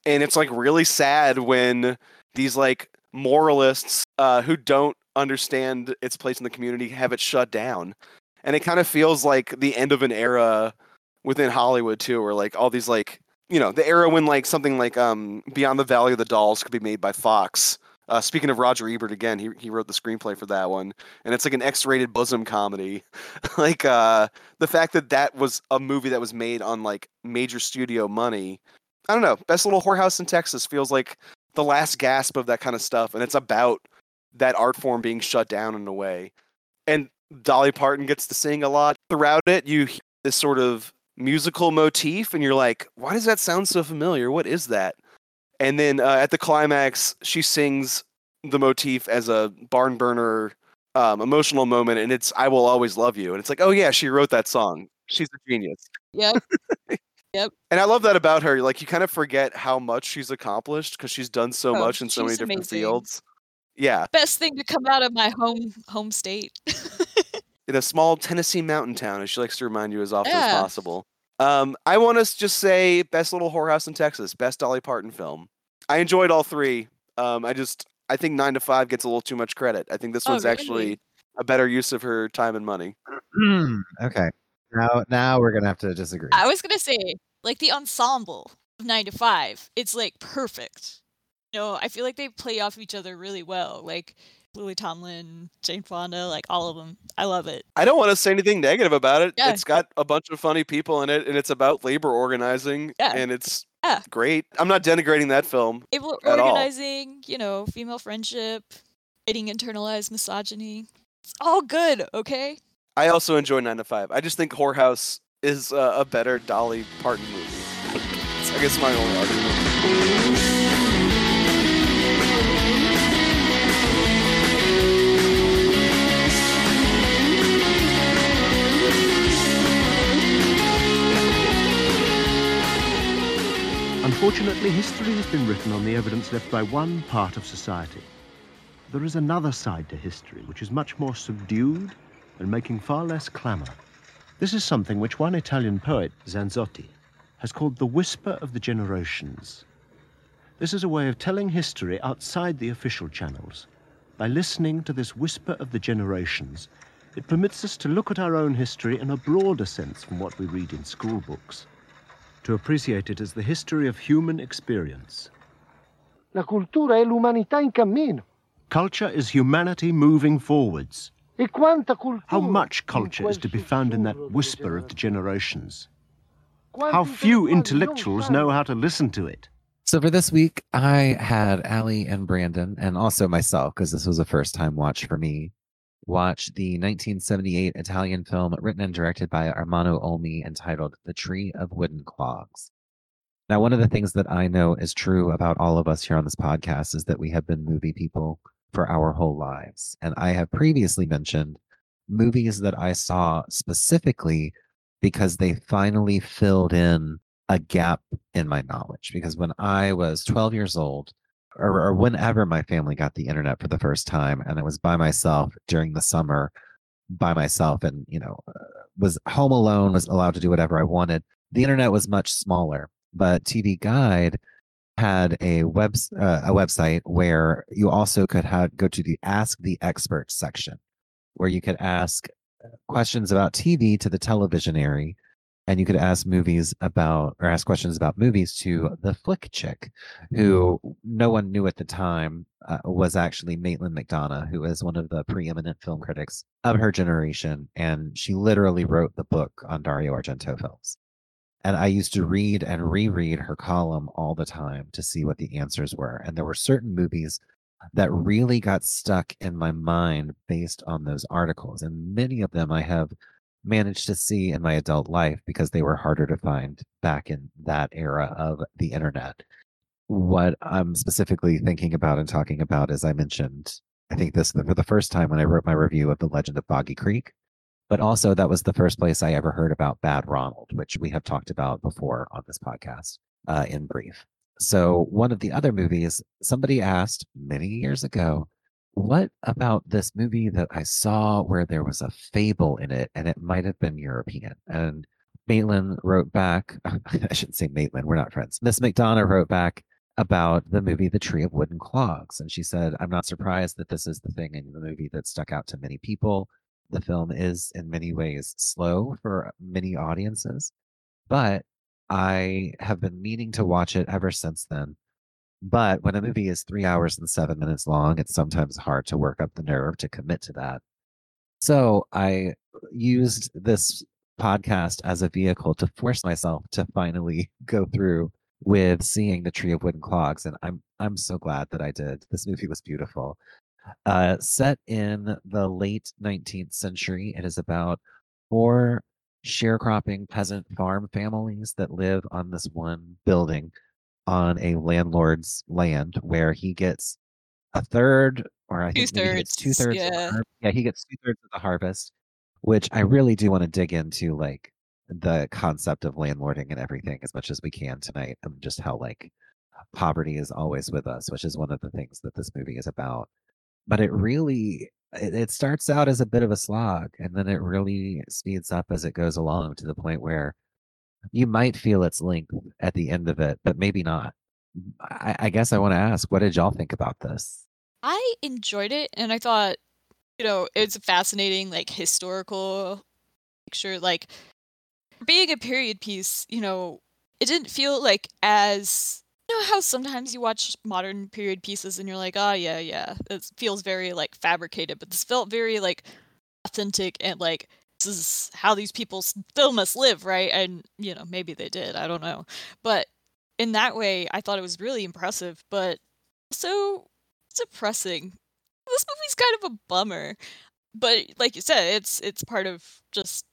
And it's like really sad when these like moralists uh, who don't understand its place in the community have it shut down. And it kind of feels like the end of an era within Hollywood too, where like all these like you know the era when like something like um Beyond the Valley of the Dolls could be made by Fox Uh, speaking of Roger Ebert again, he he wrote the screenplay for that one, and it's like an X-rated bosom comedy. (laughs) like uh, the fact that that was a movie that was made on like major studio money. I don't know. Best Little Whorehouse in Texas feels like the last gasp of that kind of stuff, and it's about that art form being shut down in a way. And Dolly Parton gets to sing a lot throughout it. You hear this sort of musical motif, and you're like, why does that sound so familiar? What is that? And then uh, at the climax, she sings the motif as a barn burner um, emotional moment, and it's "I will always love you." And it's like, oh yeah, she wrote that song. She's a genius. Yep. (laughs) yep. And I love that about her. Like you kind of forget how much she's accomplished because she's done so Oh, much in so many she's different amazing. fields. Yeah, Best thing to come out of my home home state. (laughs) in a small Tennessee mountain town, as she likes to remind you as often as possible. Um, I want to just say, best little whorehouse in Texas, best Dolly Parton film. I enjoyed all three. Um, I just, I think Nine to Five gets a little too much credit. I think this Oh, one's actually a better use of her time and money. (clears throat) okay. Now now we're gonna have to disagree. I was gonna say, like the ensemble of nine to five, it's like perfect. You know, I feel like they play off each other really well. Like Lily Tomlin, Jane Fonda, like all of them. I love it. I don't want to say anything negative about it. Yeah. It's got a bunch of funny people in it, and it's about labor organizing, Yeah. and it's Yeah. great. I'm not denigrating that film. Able At all. organizing, you know, female friendship, fighting internalized misogyny. It's all good, okay? I also enjoy Nine to Five. I just think Whorehouse is uh, a better Dolly Parton movie. I guess my only argument. Unfortunately, history has been written on the evidence left by one part of society. There is another side to history which is much more subdued and making far less clamor. This is something which one Italian poet, Zanzotto, has called the whisper of the generations. This is a way of telling history outside the official channels. By listening to this whisper of the generations, it permits us to look at our own history in a broader sense from what we read in school books to appreciate it as the history of human experience. La cultura è l'umanità in cammino. Culture is humanity moving forwards. E quanta cultura. How much culture is to be found in that whisper of the generations? How few intellectuals know how to listen to it? So for this week, I had Alli and Brandon, and also myself, because this was a first time watch for me, watch the 1978 Italian film written and directed by Ermanno Olmi entitled The Tree of Wooden Clogs. Now, one of the things that I know is true about all of us here on this podcast is that we have been movie people for our whole lives. And I have previously mentioned movies that I saw specifically because they finally filled in a gap in my knowledge. Because when I was 12 years old, or, or whenever my family got the internet for the first time, and it was by myself during the summer, by myself, and you know, uh, was home alone, was allowed to do whatever I wanted. The internet was much smaller, but TV Guide had a web uh, a website where you also could have go to the Ask the Expert section, where you could ask uh, questions about TV to the televisionary, and you could ask movies about or ask questions about movies to the flick chick, who no one knew at the time uh, was actually Maitland McDonagh, who is one of the preeminent film critics of her generation, and she literally wrote the book on Dario Argento films. And I used to read and reread her column all the time to see what the answers were. And there were certain movies that really got stuck in my mind based on those articles. And many of them I have managed to see in my adult life because they were harder to find back in that era of the internet. What I'm specifically thinking about and talking about, as I mentioned, I think this for the first time when I wrote my review of The Legend of Boggy Creek, but also that was the first place I ever heard about Bad Ronald, which we have talked about before on this podcast uh, in brief. So, one of the other movies, somebody asked many years ago, what about this movie that I saw where there was a fable in it and it might have been European? And Maitland wrote back, (laughs) I shouldn't say Maitland, we're not friends. Miss McDonagh wrote back about the movie The Tree of Wooden Clogs. And she said, I'm not surprised that this is the thing in the movie that stuck out to many people. The film is in many ways slow for many audiences, but I have been meaning to watch it ever since then But when a movie is three hours and seven minutes long, it's sometimes hard to work up the nerve to commit to that. So I used this podcast as a vehicle to force myself to finally (laughs) go through with seeing the Tree of Wooden Clogs, and I'm I'm so glad that I did. This movie was beautiful. Uh, set in the late 19th century, it is about four sharecropping peasant farm families that live on this one building on a landlord's land where he gets a third or I think maybe he two Two-thirds, thirds. yeah. Yeah, he gets two thirds of the harvest, which I really do want to dig into, like the concept of landlording and everything as much as we can tonight, and just how like poverty is always with us, which is one of the things that this movie is about. But it really it, it starts out as a bit of a slog, and then it really speeds up as it goes along to the point where you might feel its length at the end of it, but maybe not. I, I guess I want to ask, what did y'all think about this? I enjoyed it, and I thought, you know, it's a fascinating, like, historical picture. Like, being a period piece, you know, it didn't feel like as. You know how sometimes you watch modern period pieces and you're like, oh, yeah, yeah, it feels very, like, fabricated, but this felt very, like, authentic and, like, this is how these people still must live, right? And, you know, maybe they did, I don't know. But in that way, I thought it was really impressive, but also depressing. This movie's kind of a bummer. But like you said, it's it's part of just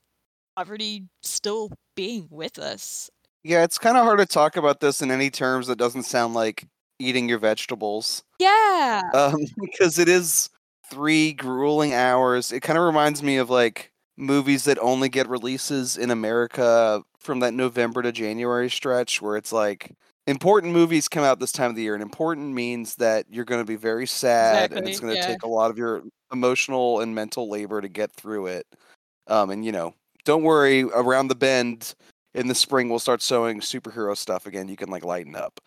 poverty still being with us. Yeah, it's kind of hard to talk about this in any terms that doesn't sound like eating your vegetables. Yeah. Um, (laughs) because it is three grueling hours. It kind of reminds me of like movies that only get releases in America from that November to January stretch where it's like important movies come out this time of the year and important means that you're going to be very sad and it's going to yeah. take a lot of your emotional and mental labor to get through it. Um, and you know, don't worry, around the bend in the spring we'll start showing superhero stuff again. You can like lighten up.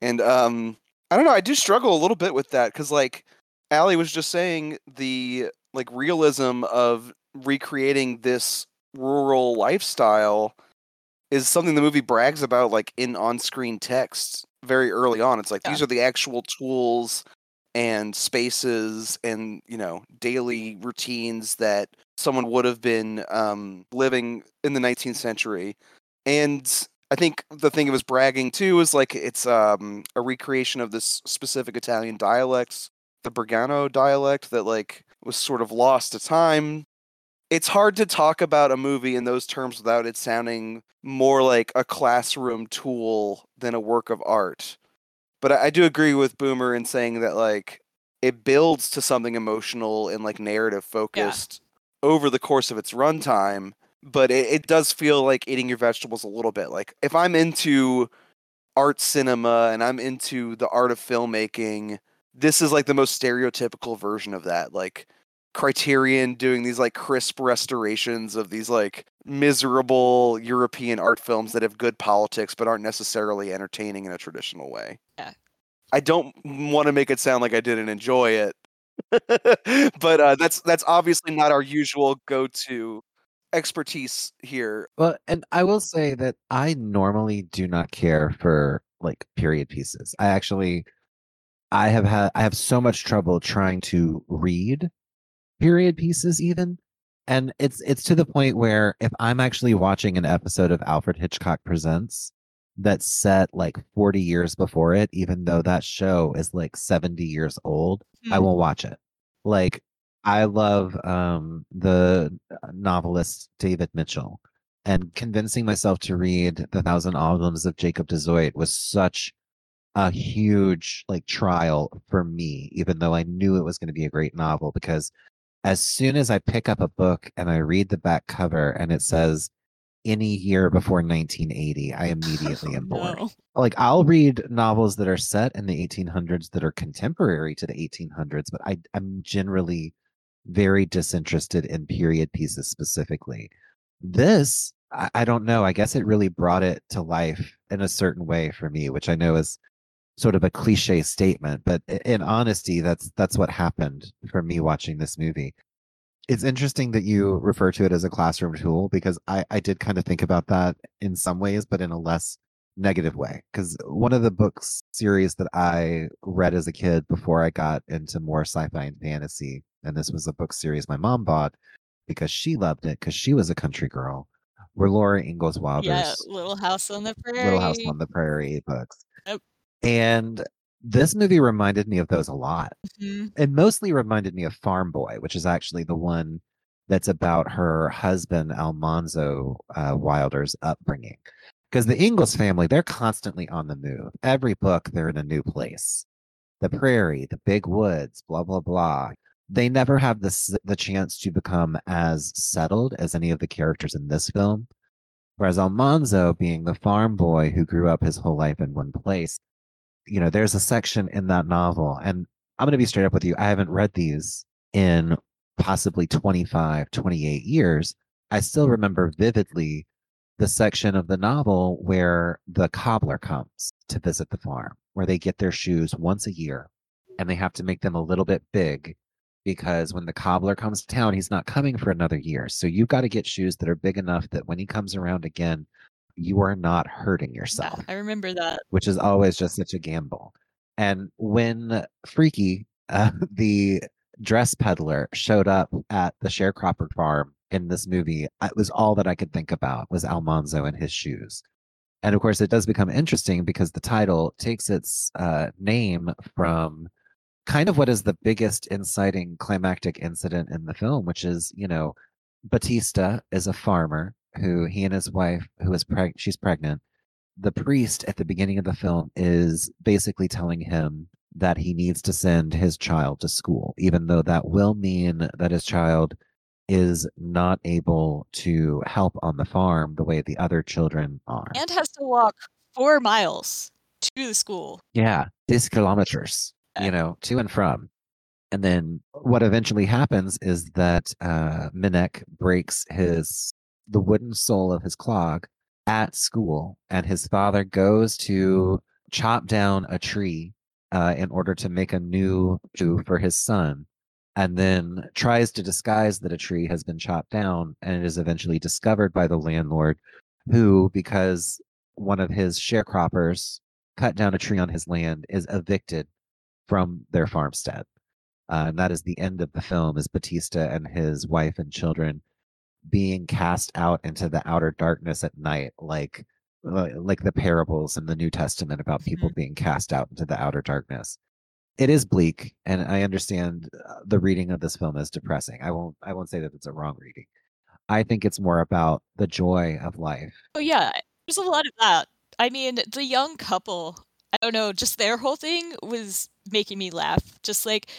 And um I don't know, I do struggle a little bit with that cuz like Alli was just saying the like realism of recreating this rural lifestyle is something the movie brags about like in on-screen text very early on. It's like Yeah. these are the actual tools and spaces and you know daily routines that someone would have been um, living in the 19th century and i think the thing it was bragging too is like it's um, a recreation of this specific italian dialects the Bergamo dialect that like was sort of lost to time it's hard to talk about a movie in those terms without it sounding more like a classroom tool than a work of art but I, I do agree with Boomer in saying that like it builds to something emotional and like narrative focused over the course of its runtime. But it, it does feel like eating your vegetables a little bit. Like if I'm into art cinema and I'm into the art of filmmaking, this is like the most stereotypical version of that. Like Criterion doing these like crisp restorations of these like miserable European art films that have good politics but aren't necessarily entertaining in a traditional way. Yeah. I don't want to make it sound like I didn't enjoy it. (laughs) but uh, that's that's obviously not our usual go-to expertise here. Well, and I will say that I normally do not care for like period pieces. I actually I have had I have so much trouble trying to read period pieces even. And it's it's to the point where if I'm actually watching an episode of Alfred Hitchcock Presents that's set like 40 years before it, even though that show is like 70 years old, I Hmm. won't watch it. Like I love um the novelist David Mitchell and convincing myself to read The Thousand Autumns of Jacob de Zoet was such a huge like trial for me, even though I knew it was going to be a great novel because as soon as I pick up a book and I read the back cover and it says any year before 1980, I immediately (laughs) am bored No. like I'll read novels that are set in the 1800s that are contemporary to the 1800s, but I I'm generally very disinterested in period pieces specifically. This I, I don't know. I guess it really brought it to life in a certain way for me, which I know is sort of a cliche statement, but in honesty, that's that's what happened for me watching this movie. It's interesting that you refer to it as a classroom tool because I, I did kind of think about that in some ways, but in a less negative way because one of the books series that I read as a kid before I got into more sci-fi and fantasy, and this was a book series my mom bought because she loved it because she was a country girl, were Laura Ingalls Wilder's Yeah, Little House on the Prairie. Little House on the Prairie books. Yep. And this movie reminded me of those a lot. Mhm. It mostly reminded me of Farm Boy, which is actually the one that's about her husband Almanzo uh, Wilder's upbringing. Because the Ingalls family, they're constantly on the move. Every book, they're in a new place. The prairie, the big woods, blah blah blah. They never have the the chance to become as settled as any of the characters in this film. Whereas Almanzo, being the farm boy who grew up his whole life in one place, you know, there's a section in that novel, and I'm going to be straight up with you. I haven't read these in possibly 25, 28 years. I still mm-hmm. remember vividly the section of the novel where the cobbler comes to visit the farm, where they get their shoes once a year and they have to make them a little bit big because when the cobbler comes to town, he's not coming for another year. So you've got to get shoes that are big enough that when he comes around again, you are not hurting Yeah, yourself I remember that. which is always just such a gamble. And when Freaky, (laughs) uh, the dress peddler, showed up at the sharecropper farm in this movie, it was all that I could think about was Almanzo and his shoes. And of course, it does become interesting because the title takes its uh, name from kind of what is the biggest inciting climactic incident in the film, which is, you know, Batista is a farmer who he and his wife, who is preg- she's pregnant, the priest at the beginning of the film is basically telling him that he needs to send his child to school, even though that will mean that his child is not able to help on the farm the way the other children are. And has to walk four miles to the school. Yeah, these kilometers, you know, to and from. And then what eventually happens is that uh, Minek breaks his the wooden sole of his clog at school, and his father goes to chop down a tree uh, in order to make a new shoe for his son, and then tries to disguise that a tree has been chopped down, and it is eventually discovered by the landlord, who, because one of his sharecroppers cut down a tree on his land, is evicted from their farmstead. Uh, and that is the end of the film is Batista and his wife and children being cast out into the outer darkness at night, like like the parables in the New Testament about people being cast out into the outer darkness. It is bleak, and I understand uh, the reading of this film is depressing. I won't I won't say that it's a wrong reading. I think it's more about the joy of life. Oh yeah, there's a lot of that. I mean, the young couple, I don't know, just their whole thing was making me laugh. Just like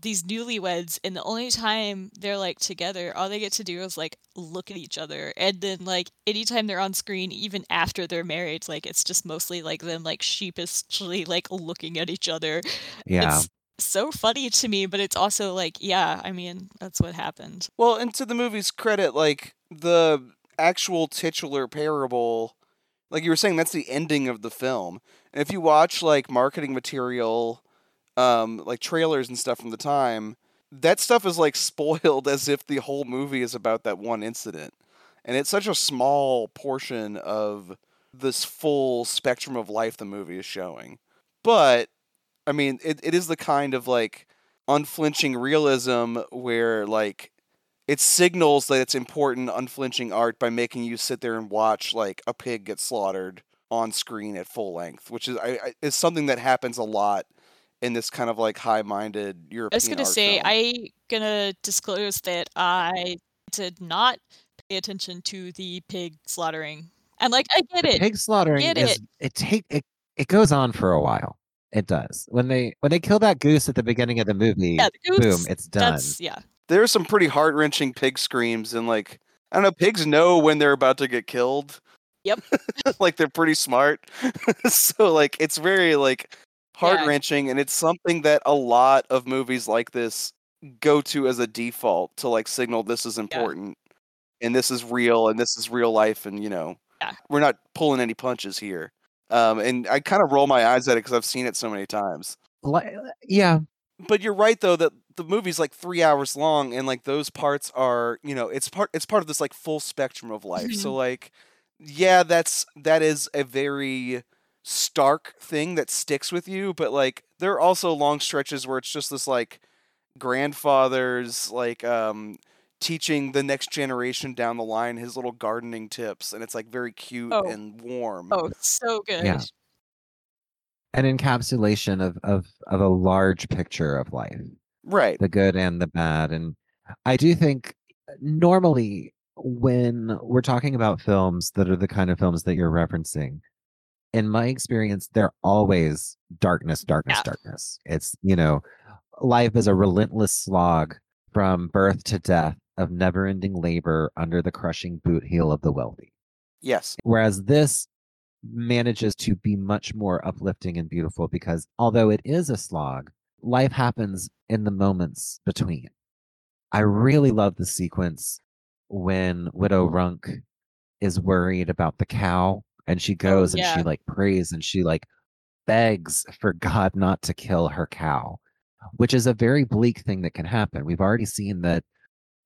these newlyweds and the only time they're like together, all they get to do is like look at each other. And then like anytime they're on screen, even after they're married, like it's just mostly like them like sheepishly like looking at each other. Yeah. It's so funny to me, but it's also like, yeah, I mean, that's what happened. Well, and to the movie's credit, like the actual titular parable, like you were saying, that's the ending of the film. And if you watch like marketing material, um, like trailers and stuff from the time, that stuff is like (laughs) spoiled as if the whole movie is about that one incident. And it's such a small portion of this full spectrum of life the movie is showing. But I mean, it, it is the kind of like unflinching realism where like it signals that it's important unflinching art by making you sit there and watch like a pig get slaughtered on screen at full length, which is I, I, is something that happens a lot in this kind of like high-minded European. I was gonna say, film. I gonna disclose that I did not pay attention to the pig slaughtering. And like, I get it. pig slaughtering Get is it. it take it, it goes on for a while it does when they when they kill that goose at the beginning of the movie Yeah, the boom it's done That's yeah. There's some pretty heart-wrenching pig screams and like I don't know, pigs know when they're about to get killed. Yep. (laughs) like they're pretty smart. (laughs) so like it's very like heart wrenching and it's something that a lot of movies like this go to as a default to like signal this is important and this is real and this is real life and you know Yeah. we're not pulling any punches here. Um, and I kind of roll my eyes at it because I've seen it so many times. Yeah But you're right though that the movie's like three hours long, and like those parts are, you know, it's part it's part of this like full spectrum of life. So like yeah, that's that is a very stark thing that sticks with you, but like there are also long stretches where it's just this like grandfather's like um teaching the next generation down the line his little gardening tips and it's like very cute Oh. and warm. Oh, so good. Yeah. An encapsulation of of of a large picture of life. Right. the good and the bad. And I do think normally when we're talking about films that are the kind of films that you're referencing, in my experience, they're always darkness, darkness, Yeah. darkness. It's, you know, life is a relentless slog from birth to death of never ending labor under the crushing boot heel of the wealthy. Yes. Whereas this manages to be much more uplifting and beautiful because although it is a slog, life happens in the moments between. I really love the sequence when Widow Runk is worried about the cow and she goes and she like prays and she like begs for God not to kill her cow, which is a very bleak thing that can happen. We've already seen that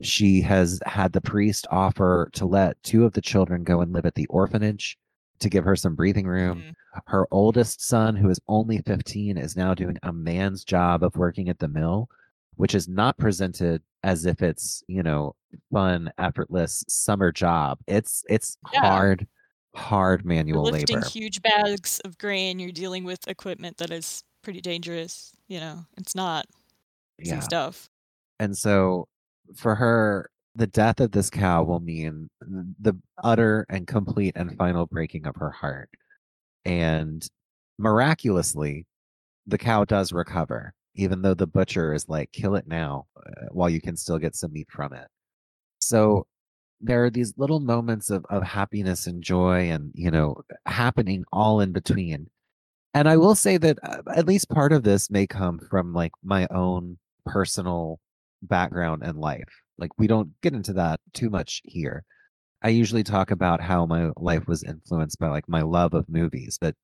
she has had the priest offer to let two of the children go and live at the orphanage to give her some breathing room. Mhm. Her oldest son, who is only 15, is now doing a man's job of working at the mill, which is not presented as if it's, you know, fun, effortless summer job. It's it's Yeah. hard, hard You're lifting labor. huge bags of grain. You're dealing with equipment that is pretty dangerous. You know, it's not easy Yeah. stuff. And so for her, the death of this cow will mean the utter and complete and final breaking of her heart. And miraculously, the cow does recover, even though the butcher is like, kill it now uh, while you can still get some meat from it. So there are these little moments of, of happiness and joy and, you know, happening all in between. And I will say that uh, at least part of this may come from like my own personal background and life. Like we don't get into that too much here. I usually talk about how my life was influenced by like my love of movies, but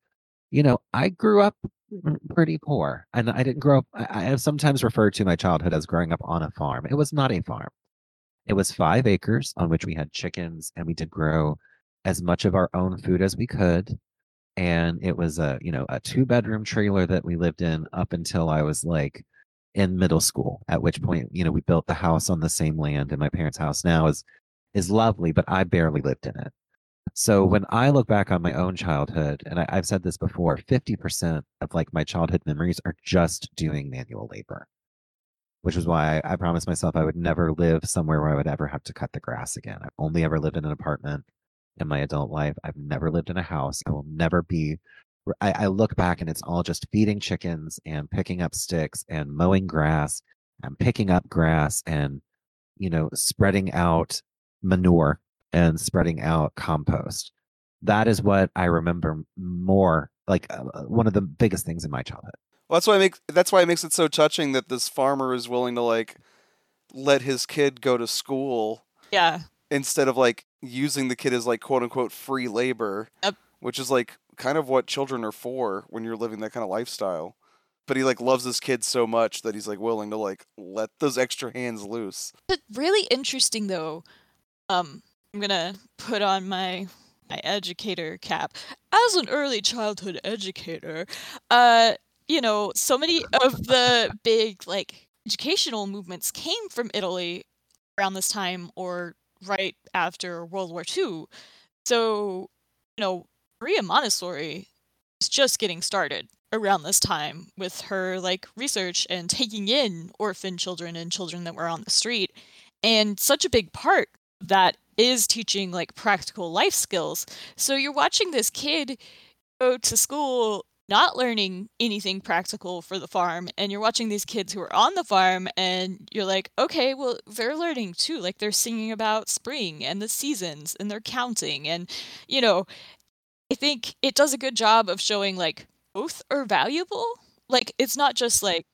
you know, I grew up pretty poor and I didn't grow up. I, I have sometimes referred to my childhood as growing up on a farm. It was not a farm. It was five acres on which we had chickens and we did grow as much of our own food as we could. And it was a, you know, a two bedroom trailer that we lived in up until I was like in middle school, at which point, you know, we built the house on the same land and my parents' house now is is lovely, but I barely lived in it. So when I look back on my own childhood, and I, I've said this before, 50% of like my childhood memories are just doing manual labor, which is why I, I promised myself I would never live somewhere where I would ever have to cut the grass again. I've only ever lived in an apartment in my adult life. I've never lived in a house. I will never be. I, I look back and it's all just feeding chickens and picking up sticks and mowing grass and picking up grass and, you know, spreading out manure and spreading out compost. That is what I remember more like uh, uh, one of the biggest things in my childhood. Well, that's why I make that's why it makes it so touching that this farmer is willing to like let his kid go to school Yeah. instead of like using the kid as like quote unquote free labor, Yep. which is like kind of what children are for when you're living that kind of lifestyle. But he like loves his kids so much that he's like willing to like let those extra hands loose. But really interesting though. Um, I'm gonna put on my my educator cap as an early childhood educator. Uh, you know, so many of the big like educational movements came from Italy around this time or right after World War II. So, you know, Maria Montessori is just getting started around this time with her like research and taking in orphan children and children that were on the street. And such a big part that is teaching like practical life skills. So you're watching this kid go to school not learning anything practical for the farm and you're watching these kids who are on the farm and you're like okay well they're learning too like they're singing about spring and the seasons and they're counting and you know i think it does a good job of showing like both are valuable like it's not just like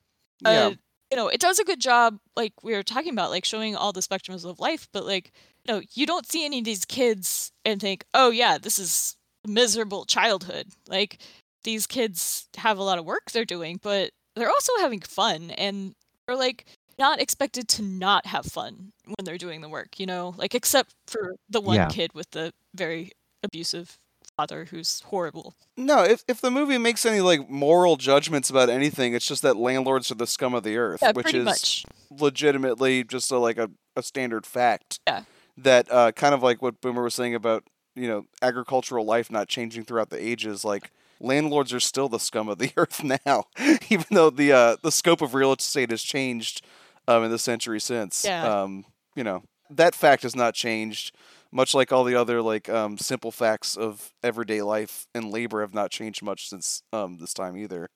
Yeah. uh, you know, it does a good job, like we were talking about, like showing all the spectrums of life. But like, you know, you don't see any of these kids and think, oh yeah, this is miserable childhood. Like these kids have a lot of work they're doing, but they're also having fun and they're like not expected to not have fun when they're doing the work. You know, like except for the one Yeah. kid with the very abusive father who's horrible. No, if if the movie makes any like moral judgments about anything, it's just that landlords are the scum of the earth, Yeah, which is much. legitimately just a, like a, a standard fact. Yeah. That uh, kind of like what Boomer was saying about you know agricultural life not changing throughout the ages. Like landlords are still the scum of the (laughs) earth now, even though the uh, the scope of real estate has changed um, in the century since. Yeah. Um, you know that fact has not changed. Much like all the other like um, simple facts of everyday life and labor have not changed much since um, this time either.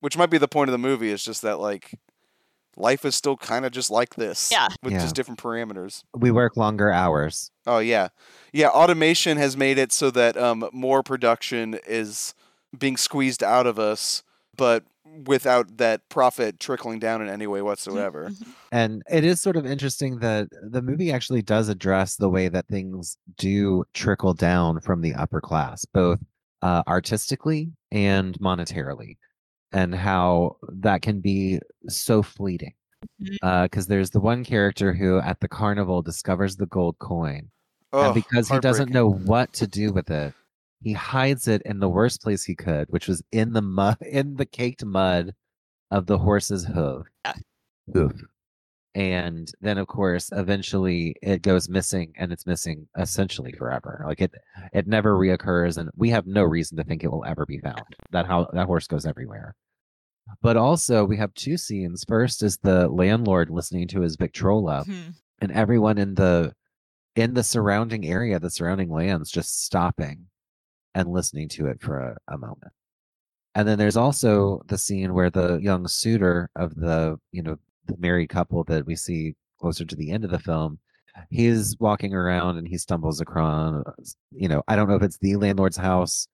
Which might be the point of the movie. Is just that like life is still kind of just like this. Yeah. With Yeah. just different parameters. We work longer hours. Oh yeah, yeah. Automation has made it so that um, more production is being squeezed out of us, but without that profit trickling down in any way whatsoever. Mhm. And it is sort of interesting that the movie actually does address the way that things do trickle down from the upper class, both uh, artistically and monetarily, and how that can be so fleeting. Because there's the one character who at the carnival discovers the gold coin, Oh, and because he doesn't know what to do with it, he hides it in the worst place he could, which was in the mud, (laughs) in the caked mud of the horse's hoof. Yeah. Hoof. And then, of course, eventually it goes missing, and it's missing essentially forever. Like it, it never reoccurs, and we have no reason to think it will ever be found. That how that horse goes everywhere. But also, we have two scenes. First is the landlord listening to his Victrola, Mhm. and everyone in the in the surrounding area, the surrounding lands, just stopping and listening to it for a, a moment. And then there's also the scene where the young suitor of the, you know, the married couple that we see closer to the end of the film, he's walking around and he stumbles across, you know, I don't know if it's the landlord's house.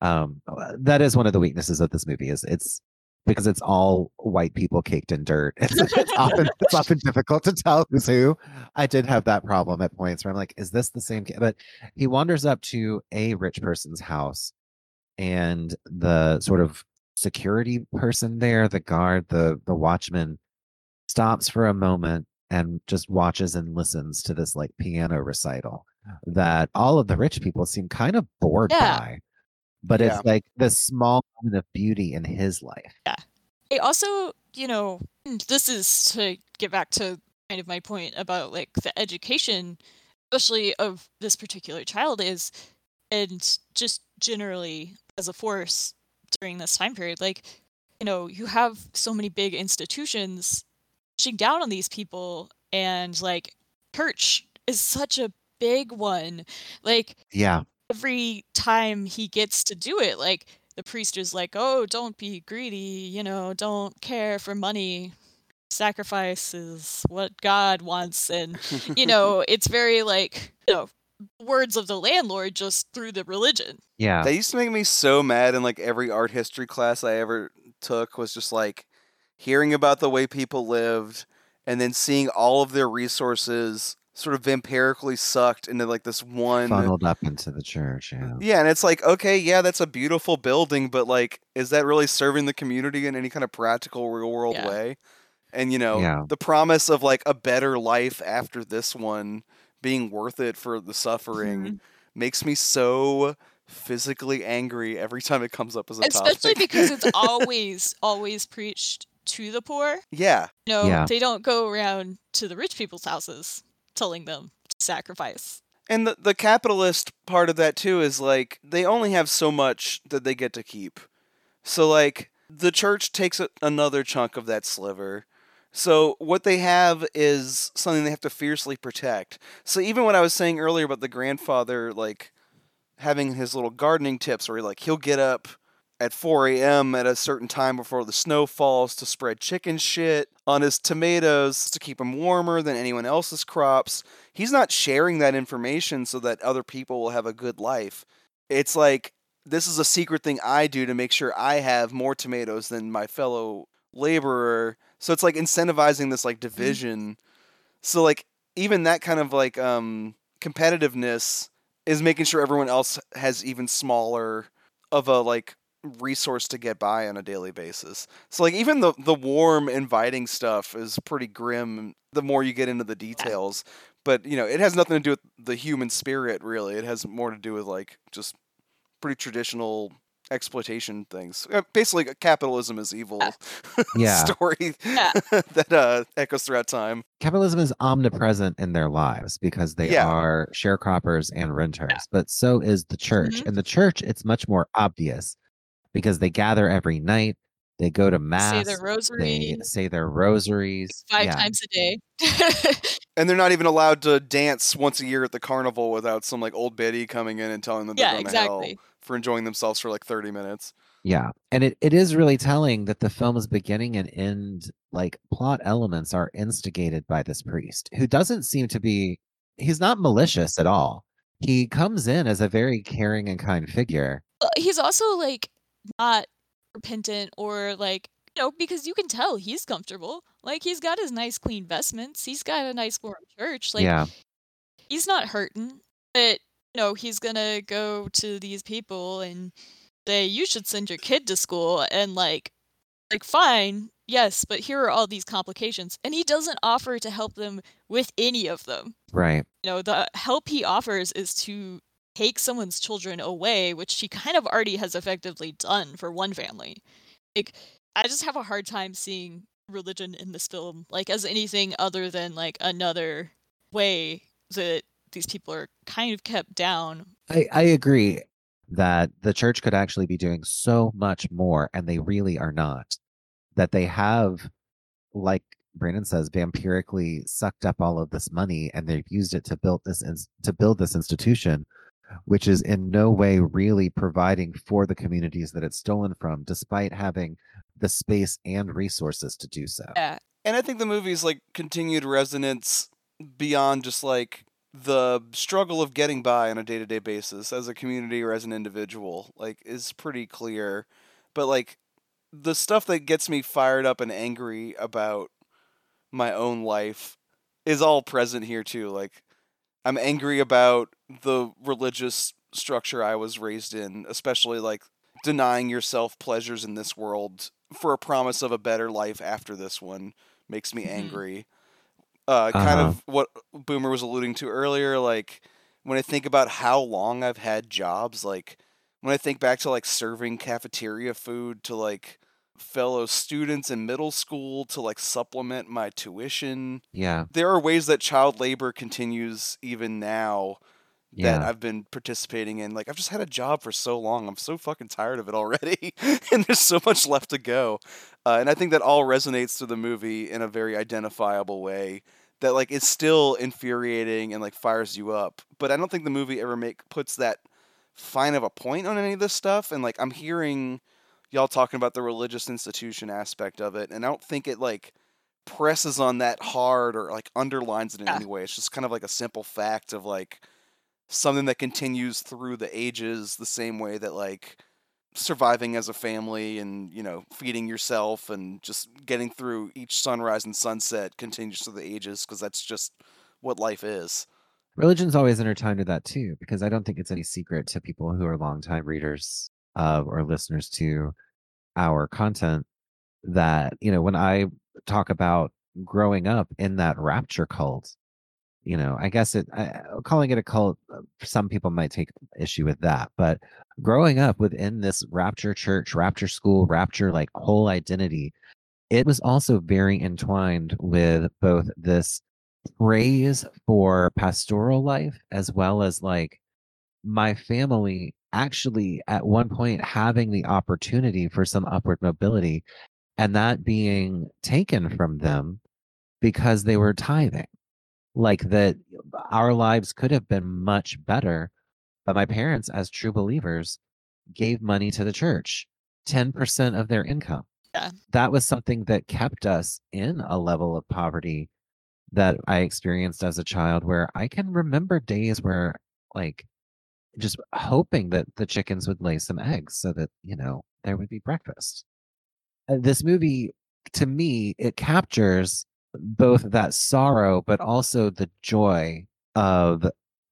Um, that is one of the weaknesses of this movie is it's because it's all white people caked in dirt. (laughs) It's, it's often it's often difficult to tell who's who. I did have that problem at points where I'm like, is this the same? Ca-? But he wanders up to a rich person's house, and the sort of security person there, the guard, the the watchman, stops for a moment and just watches and listens to this like piano recital that all of the rich people seem kind of bored Yeah. by. But Yeah. it's like the small moment of beauty in his life. Yeah. It also, you know, this is to get back to kind of my point about like the education, especially of this particular child, is and just generally as a force during this time period, like, you know, you have so many big institutions pushing down on these people, and like, church is such a big one. Like, Yeah. Every time he gets to do it, like the priest is like, "Oh, don't be greedy, you know, don't care for money. Sacrifice is what God wants." And you know, it's very like, you know, words of the landlord just through the religion. Yeah. That used to make me so mad in like every art history class I ever took was just like hearing about the way people lived and then seeing all of their resources sort of vampirically sucked into like this one funneled up into the church. Yeah. Yeah, and it's like, okay, yeah, that's a beautiful building, but like, is that really serving the community in any kind of practical, real world Yeah. way? And you know, Yeah. the promise of like a better life after this one being worth it for the suffering Mhm. makes me so physically angry every time it comes up as a topic. Especially topic. because it's (laughs) always, always preached to the poor. yeah, You know, Yeah. they don't go around to the rich people's houses telling them to sacrifice. And the, the capitalist part of that too is like they only have so much that they get to keep. So like the church takes a, another chunk of that sliver. So what they have is something they have to fiercely protect. So even what I was saying earlier about the grandfather like having his little gardening tips where he like he'll get up at 4 a.m. at a certain time before the snow falls to spread chicken shit on his tomatoes to keep them warmer than anyone else's crops. He's not sharing that information so that other people will have a good life. It's like, this is a secret thing I do to make sure I have more tomatoes than my fellow laborer. So it's like incentivizing this like division. So like even that kind of like um competitiveness is making sure everyone else has even smaller of a like resource to get by on a daily basis. So like even the the warm inviting stuff is pretty grim the more you get into the details. but you know, it has nothing to do with the human spirit. Really, it has more to do with like just pretty traditional exploitation things. Uh, Basically, capitalism is evil. (laughs) Yeah. story Yeah. (laughs) that uh, echoes throughout time. capitalism is omnipresent in their lives because they Yeah. are sharecroppers and renters, but so is the church. Mhm. In the church, it's much more obvious because they gather every night, they go to Say mass, their they say their rosaries. five yeah. times a day. And they're not even allowed to dance once a year at the carnival without some like old biddy coming in and telling them they're yeah, going to hell exactly. for enjoying themselves for like 30 minutes. Yeah. And it, it is really telling that the film's beginning and end, like plot elements, are instigated by this priest who doesn't seem to be, he's not malicious at all. He comes in as a very caring and kind figure. He's also like not repentant or like you know because you can tell he's comfortable. Like he's got his nice clean vestments. He's got a nice warm church. Like yeah. he's not hurting, but you know he's gonna go to these people and say you should send your kid to school and like like fine yes but here are all these complications and he doesn't offer to help them with any of them Right. you know the help he offers is to take someone's children away which she kind of already has effectively done for one family like i just have a hard time seeing religion in this film like as anything other than like another way that these people are kind of kept down I, I agree that the church could actually be doing so much more, and they really are not. That they have, like Brandon says, vampirically sucked up all of this money, and they've used it to build this to build this institution, which is in no way really providing for the communities that it's stolen from, despite having the space and resources to do so. yeah And I think the movie's like continued resonance beyond just like the struggle of getting by on a day-to-day basis as a community or as an individual like is pretty clear but like the stuff that gets me fired up and angry about my own life is all present here too like i'm angry about the religious structure i was raised in especially like denying yourself pleasures in this world for a promise of a better life after this one makes me Mhm. angry uh, kind Uh-huh. of what Boomer was alluding to earlier. Like when I think about how long I've had jobs, like when I think back to like serving cafeteria food to like fellow students in middle school to like supplement my tuition, Yeah. there are ways that child labor continues even now that Yeah. I've been participating in. Like I've just had a job for so long. I'm so fucking tired of it already, (laughs) and there's so much left to go. Uh, and I think that all resonates through the movie in a very identifiable way. That like is still infuriating and like fires you up. But I don't think the movie ever make puts that fine of a point on any of this stuff. And like I'm hearing y'all talking about the religious institution aspect of it, and I don't think it like presses on that hard or like underlines it in Yeah. any way. It's just kind of like a simple fact of like something that continues through the ages the same way that like surviving as a family and you know feeding yourself and just getting through each sunrise and sunset continues through the ages because that's just what life is Religion's always intertwined with that too, because I don't think it's any secret to people who are longtime readers of or listeners to our content that, you know, when I talk about growing up in that rapture cult, you know, I guess it, I, calling it a cult, uh, some people might take issue with that, but growing up within this rapture church, rapture school, rapture like whole identity, it was also very entwined with both this praise for pastoral life as well as like my family actually at one point having the opportunity for some upward mobility and that being taken from them because they were tithing like that our lives could have been much better but my parents as true believers gave money to the church 10% of their income Yeah. that was something that kept us in a level of poverty that I experienced as a child where I can remember days where like just hoping that the chickens would lay some eggs so that, you know, there would be breakfast. Uh, This movie to me it captures both that sorrow but also the joy of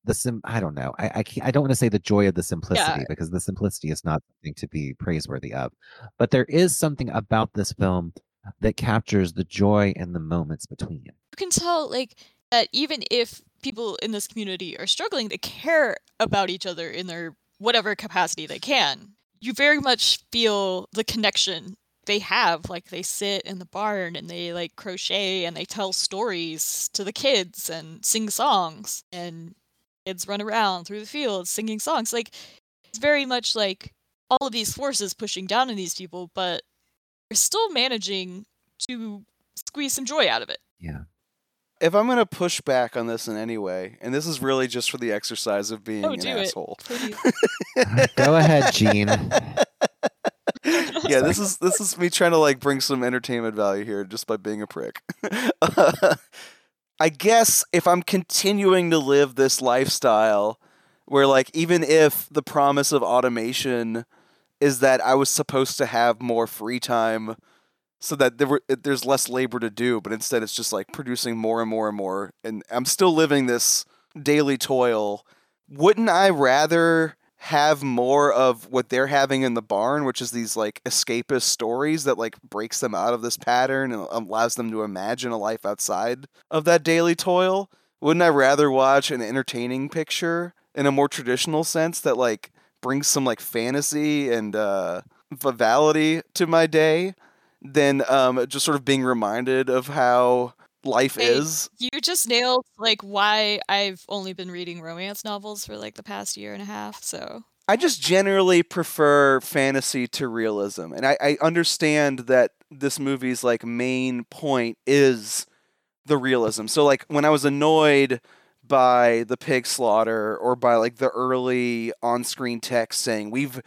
the sim I don't know. I I, can't, I don't want to say the joy of the simplicity because the simplicity is not something to be praiseworthy of. But there is something about this film that captures the joy and the moments between. you can tell like that even if people in this community are struggling, they care about each other in their whatever capacity they can. You very much feel the connection they have. Like they sit in the barn and they like crochet and they tell stories to the kids and sing songs and kids run around through the fields singing songs. Like it's very much like all of these forces pushing down on these people, but they're still managing to squeeze some joy out of it. Yeah. If I'm gonna push back on this in any way, and this is really just for the exercise of being Oh, an do asshole. Please. (laughs) Go ahead, Gene. yeah, this is this is me trying to like bring some entertainment value here just by being a prick. (laughs) I guess if I'm continuing to live this lifestyle where like even if the promise of automation is that I was supposed to have more free time so that there were there's less labor to do, but instead it's just like producing more and more and more and I'm still living this daily toil. Wouldn't I rather have more of what they're having in the barn, which is these like escapist stories that like breaks them out of this pattern and allows them to imagine a life outside of that daily toil. Wouldn't I rather watch an entertaining picture in a more traditional sense that like brings some like fantasy and uh vitality to my day than um just sort of being reminded of how life Hey, is? You just nailed like why I've only been reading romance novels for like the past year and a half. So I just generally prefer fantasy to realism, and I, I understand that this movie's like main point is the realism. So like when I was annoyed by the pig slaughter or by like the early on-screen text saying we've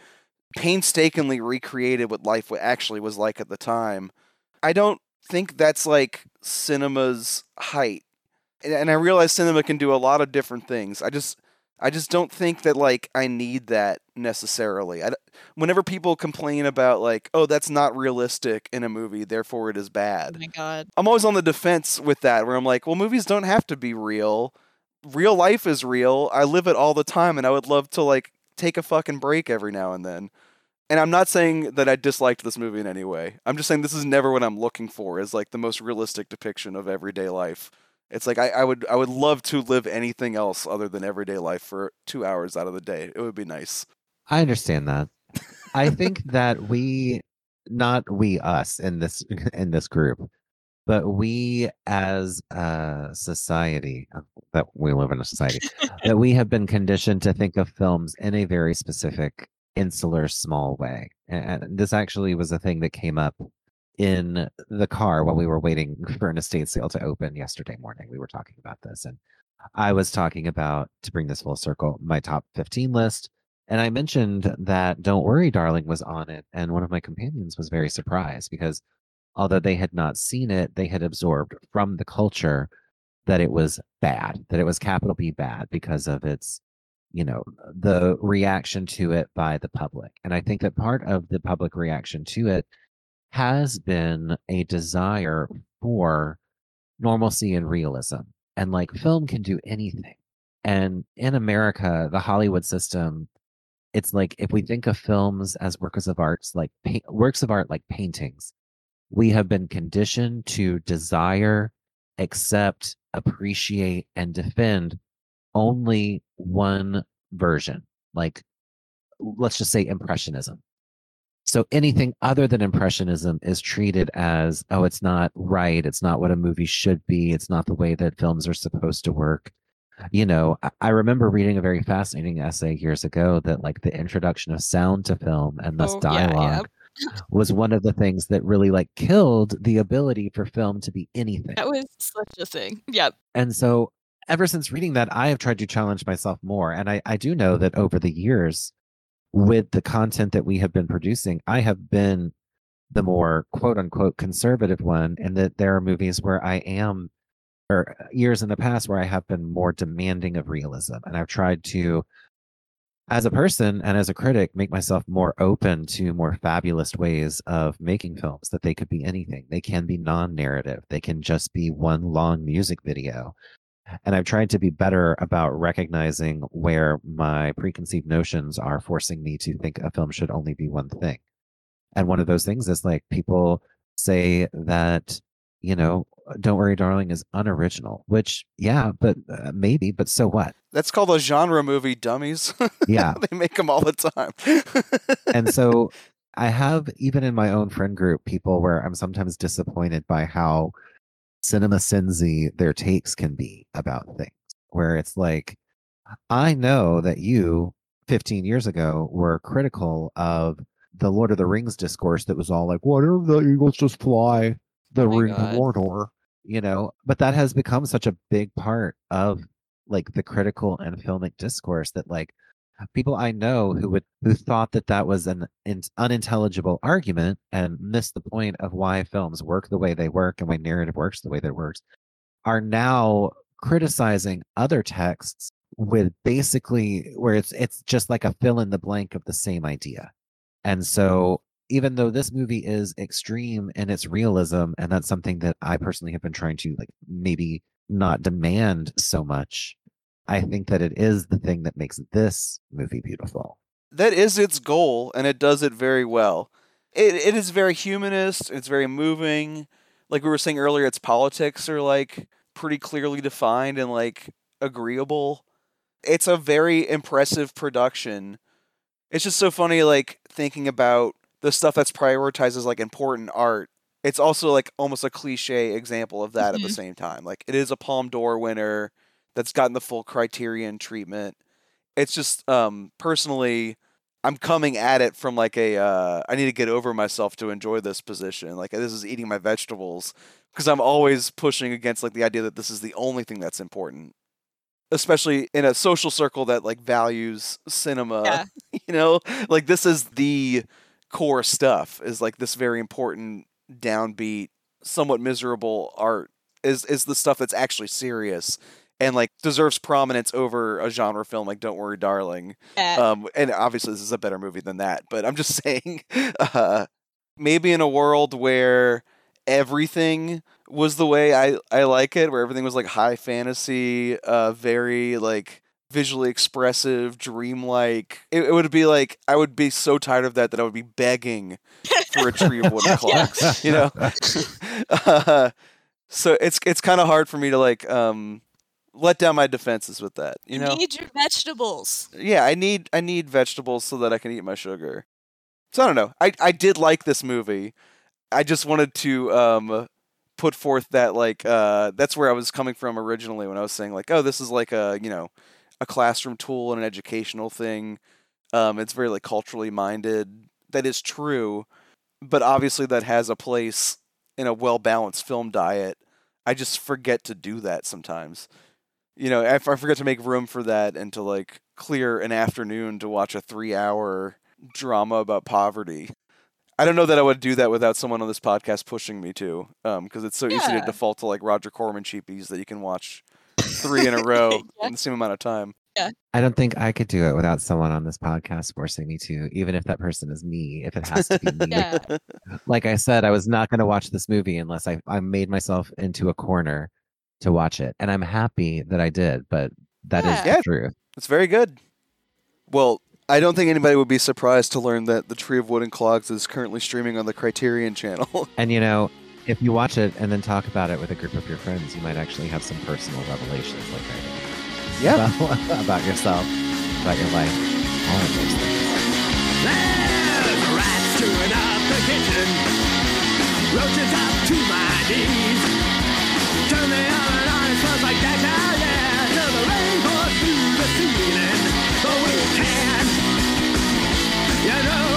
painstakingly recreated what life actually was like at the time, I don't think that's like cinema's height. And, I realize cinema can do a lot of different things. I just I just don't think that like I need that necessarily. I whenever people complain about like, oh, that's not realistic in a movie, therefore it is bad. oh bad. my god. I'm always on the defense with that, where I'm like, well, movies don't have to be real. Real life is real. I live it all the time, and I would love to like take a fucking break every now and then. And I'm not saying that I disliked this movie in any way. I'm just saying this is never what I'm looking for is like the most realistic depiction of everyday life. It's like I, I would I would love to live anything else other than everyday life for two hours out of the day. It would be nice. I understand that. I think (laughs) that we, not we us in this (laughs) in this group, but we as a society uh, that we live in a society that we have been conditioned to think of films in a very specific insular small way and this actually was a thing that came up in the car while we were waiting (laughs) for an estate sale to open yesterday morning. We were talking about this and i was talking about to bring this full circle my top 15 list and i mentioned that don't worry darling was on it and one of my companions was very surprised because although they had not seen it they had absorbed from the culture that it was bad that it was capital b bad because of its you know the reaction to it by the public. And i think that part of the public reaction to it has been a desire for normalcy and realism. And like film can do anything. And in america the hollywood system it's like if we think of films as works of arts like pa- works of art like paintings we have been conditioned to desire accept appreciate and defend only one version like let's just say impressionism. So anything other than impressionism is treated as oh it's not right. It's not what a movie should be. It's not the way that films are supposed to work. You know I- i remember reading a very fascinating essay years ago that like the introduction of sound to film and thus Oh, yeah, yeah. Was one of the things that really like killed the ability for film to be anything That was such a thing. Yep. and so ever since reading that i have tried to challenge myself more and i, I do know that over the years with the content that we have been producing i have been the more quote unquote conservative one and that there are movies where i am or uh, years in the past where i have been more demanding of realism and i've tried to as a person and as a critic make myself more open to more fabulous ways of making films that they could be anything. They can be non-narrative. They can just be one long music video. And i've tried to be better about recognizing where my preconceived notions are forcing me to think a film should only be one thing. And one of those things is like people say that you know, Don't Worry Darling is unoriginal, which yeah, but uh, maybe, but so what? That's called a genre movie, dummies. Yeah. (laughs) they make them all the time. and so (laughs) I have even in my own friend group people where I'm sometimes disappointed by how cinema sinsy their takes can be about things. Where it's like, I know that you 15 years ago were critical of the Lord of the Rings discourse that was all like, what if the eagles just fly the Oh Mordor? You know, but that has become such a big part of like the critical and filmic discourse that like people I know who would who thought that that was an in, unintelligible argument and missed the point of why films work the way they work and why narrative works the way that it works are now criticizing other texts with basically where it's it's just like a fill in the blank of the same idea. And so even though this movie is extreme in its realism and that's something that I personally have been trying to like maybe not demand so much I think that it is the thing that makes this movie beautiful. that is its goal, and it does it very well. It it is very humanist. It's very moving. Like we were saying earlier, its politics are like pretty clearly defined and like agreeable. It's a very impressive production. It's just so funny, like thinking about the stuff that's prioritized as like important art. It's also like almost a cliche example of that at the Mhm. same time. Like it is a Palme d'Or winner that's gotten the full Criterion treatment. It's just um personally I'm coming at it from like a uh I need to get over myself to enjoy this position. Like this is eating my vegetables because I'm always pushing against like the idea that this is the only thing that's important. Especially in a social circle that like values cinema. Yeah. (laughs) you know, like this is the core stuff is like this very important downbeat, somewhat miserable art is is the stuff that's actually serious and like deserves prominence over a genre film like Don't Worry Darling. Yeah. Um and obviously this is a better movie than that, but I'm just (laughs) saying uh maybe in a world where everything was the way I I like it, where everything was like high fantasy, uh very like visually expressive, dreamlike. It, it would be like I would be so tired of that that I would be begging for a tree (laughs) of wooden clogs, you know. uh, (laughs) so it's it's kind of hard for me to like um let down my defenses with that, you know. need your vegetables. yeah, I need I need vegetables so that I can eat my sugar. So I don't know. I I did like this movie. I just wanted to um put forth that like uh that's where I was coming from originally when I was saying like oh this is like a you know a classroom tool and an educational thing. Um it's very like culturally minded. That is true, but obviously that has a place in a well-balanced film diet. I just forget to do that sometimes you know, I, f- I forget to make room for that and to like clear an afternoon to watch a three hour drama about poverty. I don't know that I would do that without someone on this podcast pushing me to, because it's so easy to default to like Roger Corman cheapies that you can watch three in a (laughs) row Yeah. in the same amount of time. Yeah. I don't think I could do it without someone on this podcast forcing me to, even if that person is me, if it has to be me. Yeah. (laughs) Like I said, I was not going to watch this movie unless I, I made myself into a corner to watch it. And I'm happy that I did, but that is Yeah. Yeah. the truth. It's very good. Well, I don't think anybody would be surprised to learn that The Tree of Wooden Clogs is currently streaming on the Criterion channel. (laughs) And you know, if you watch it and then talk about it with a group of your friends, you might actually have some personal revelations like Yeah. About, (laughs) about, yourself, about your life, all of those things. Rats chewing up the kitchen, roaches up to my knees. Turn the oven on, it smells like that yeah. Till the rain pours through the ceiling, but we can, you know.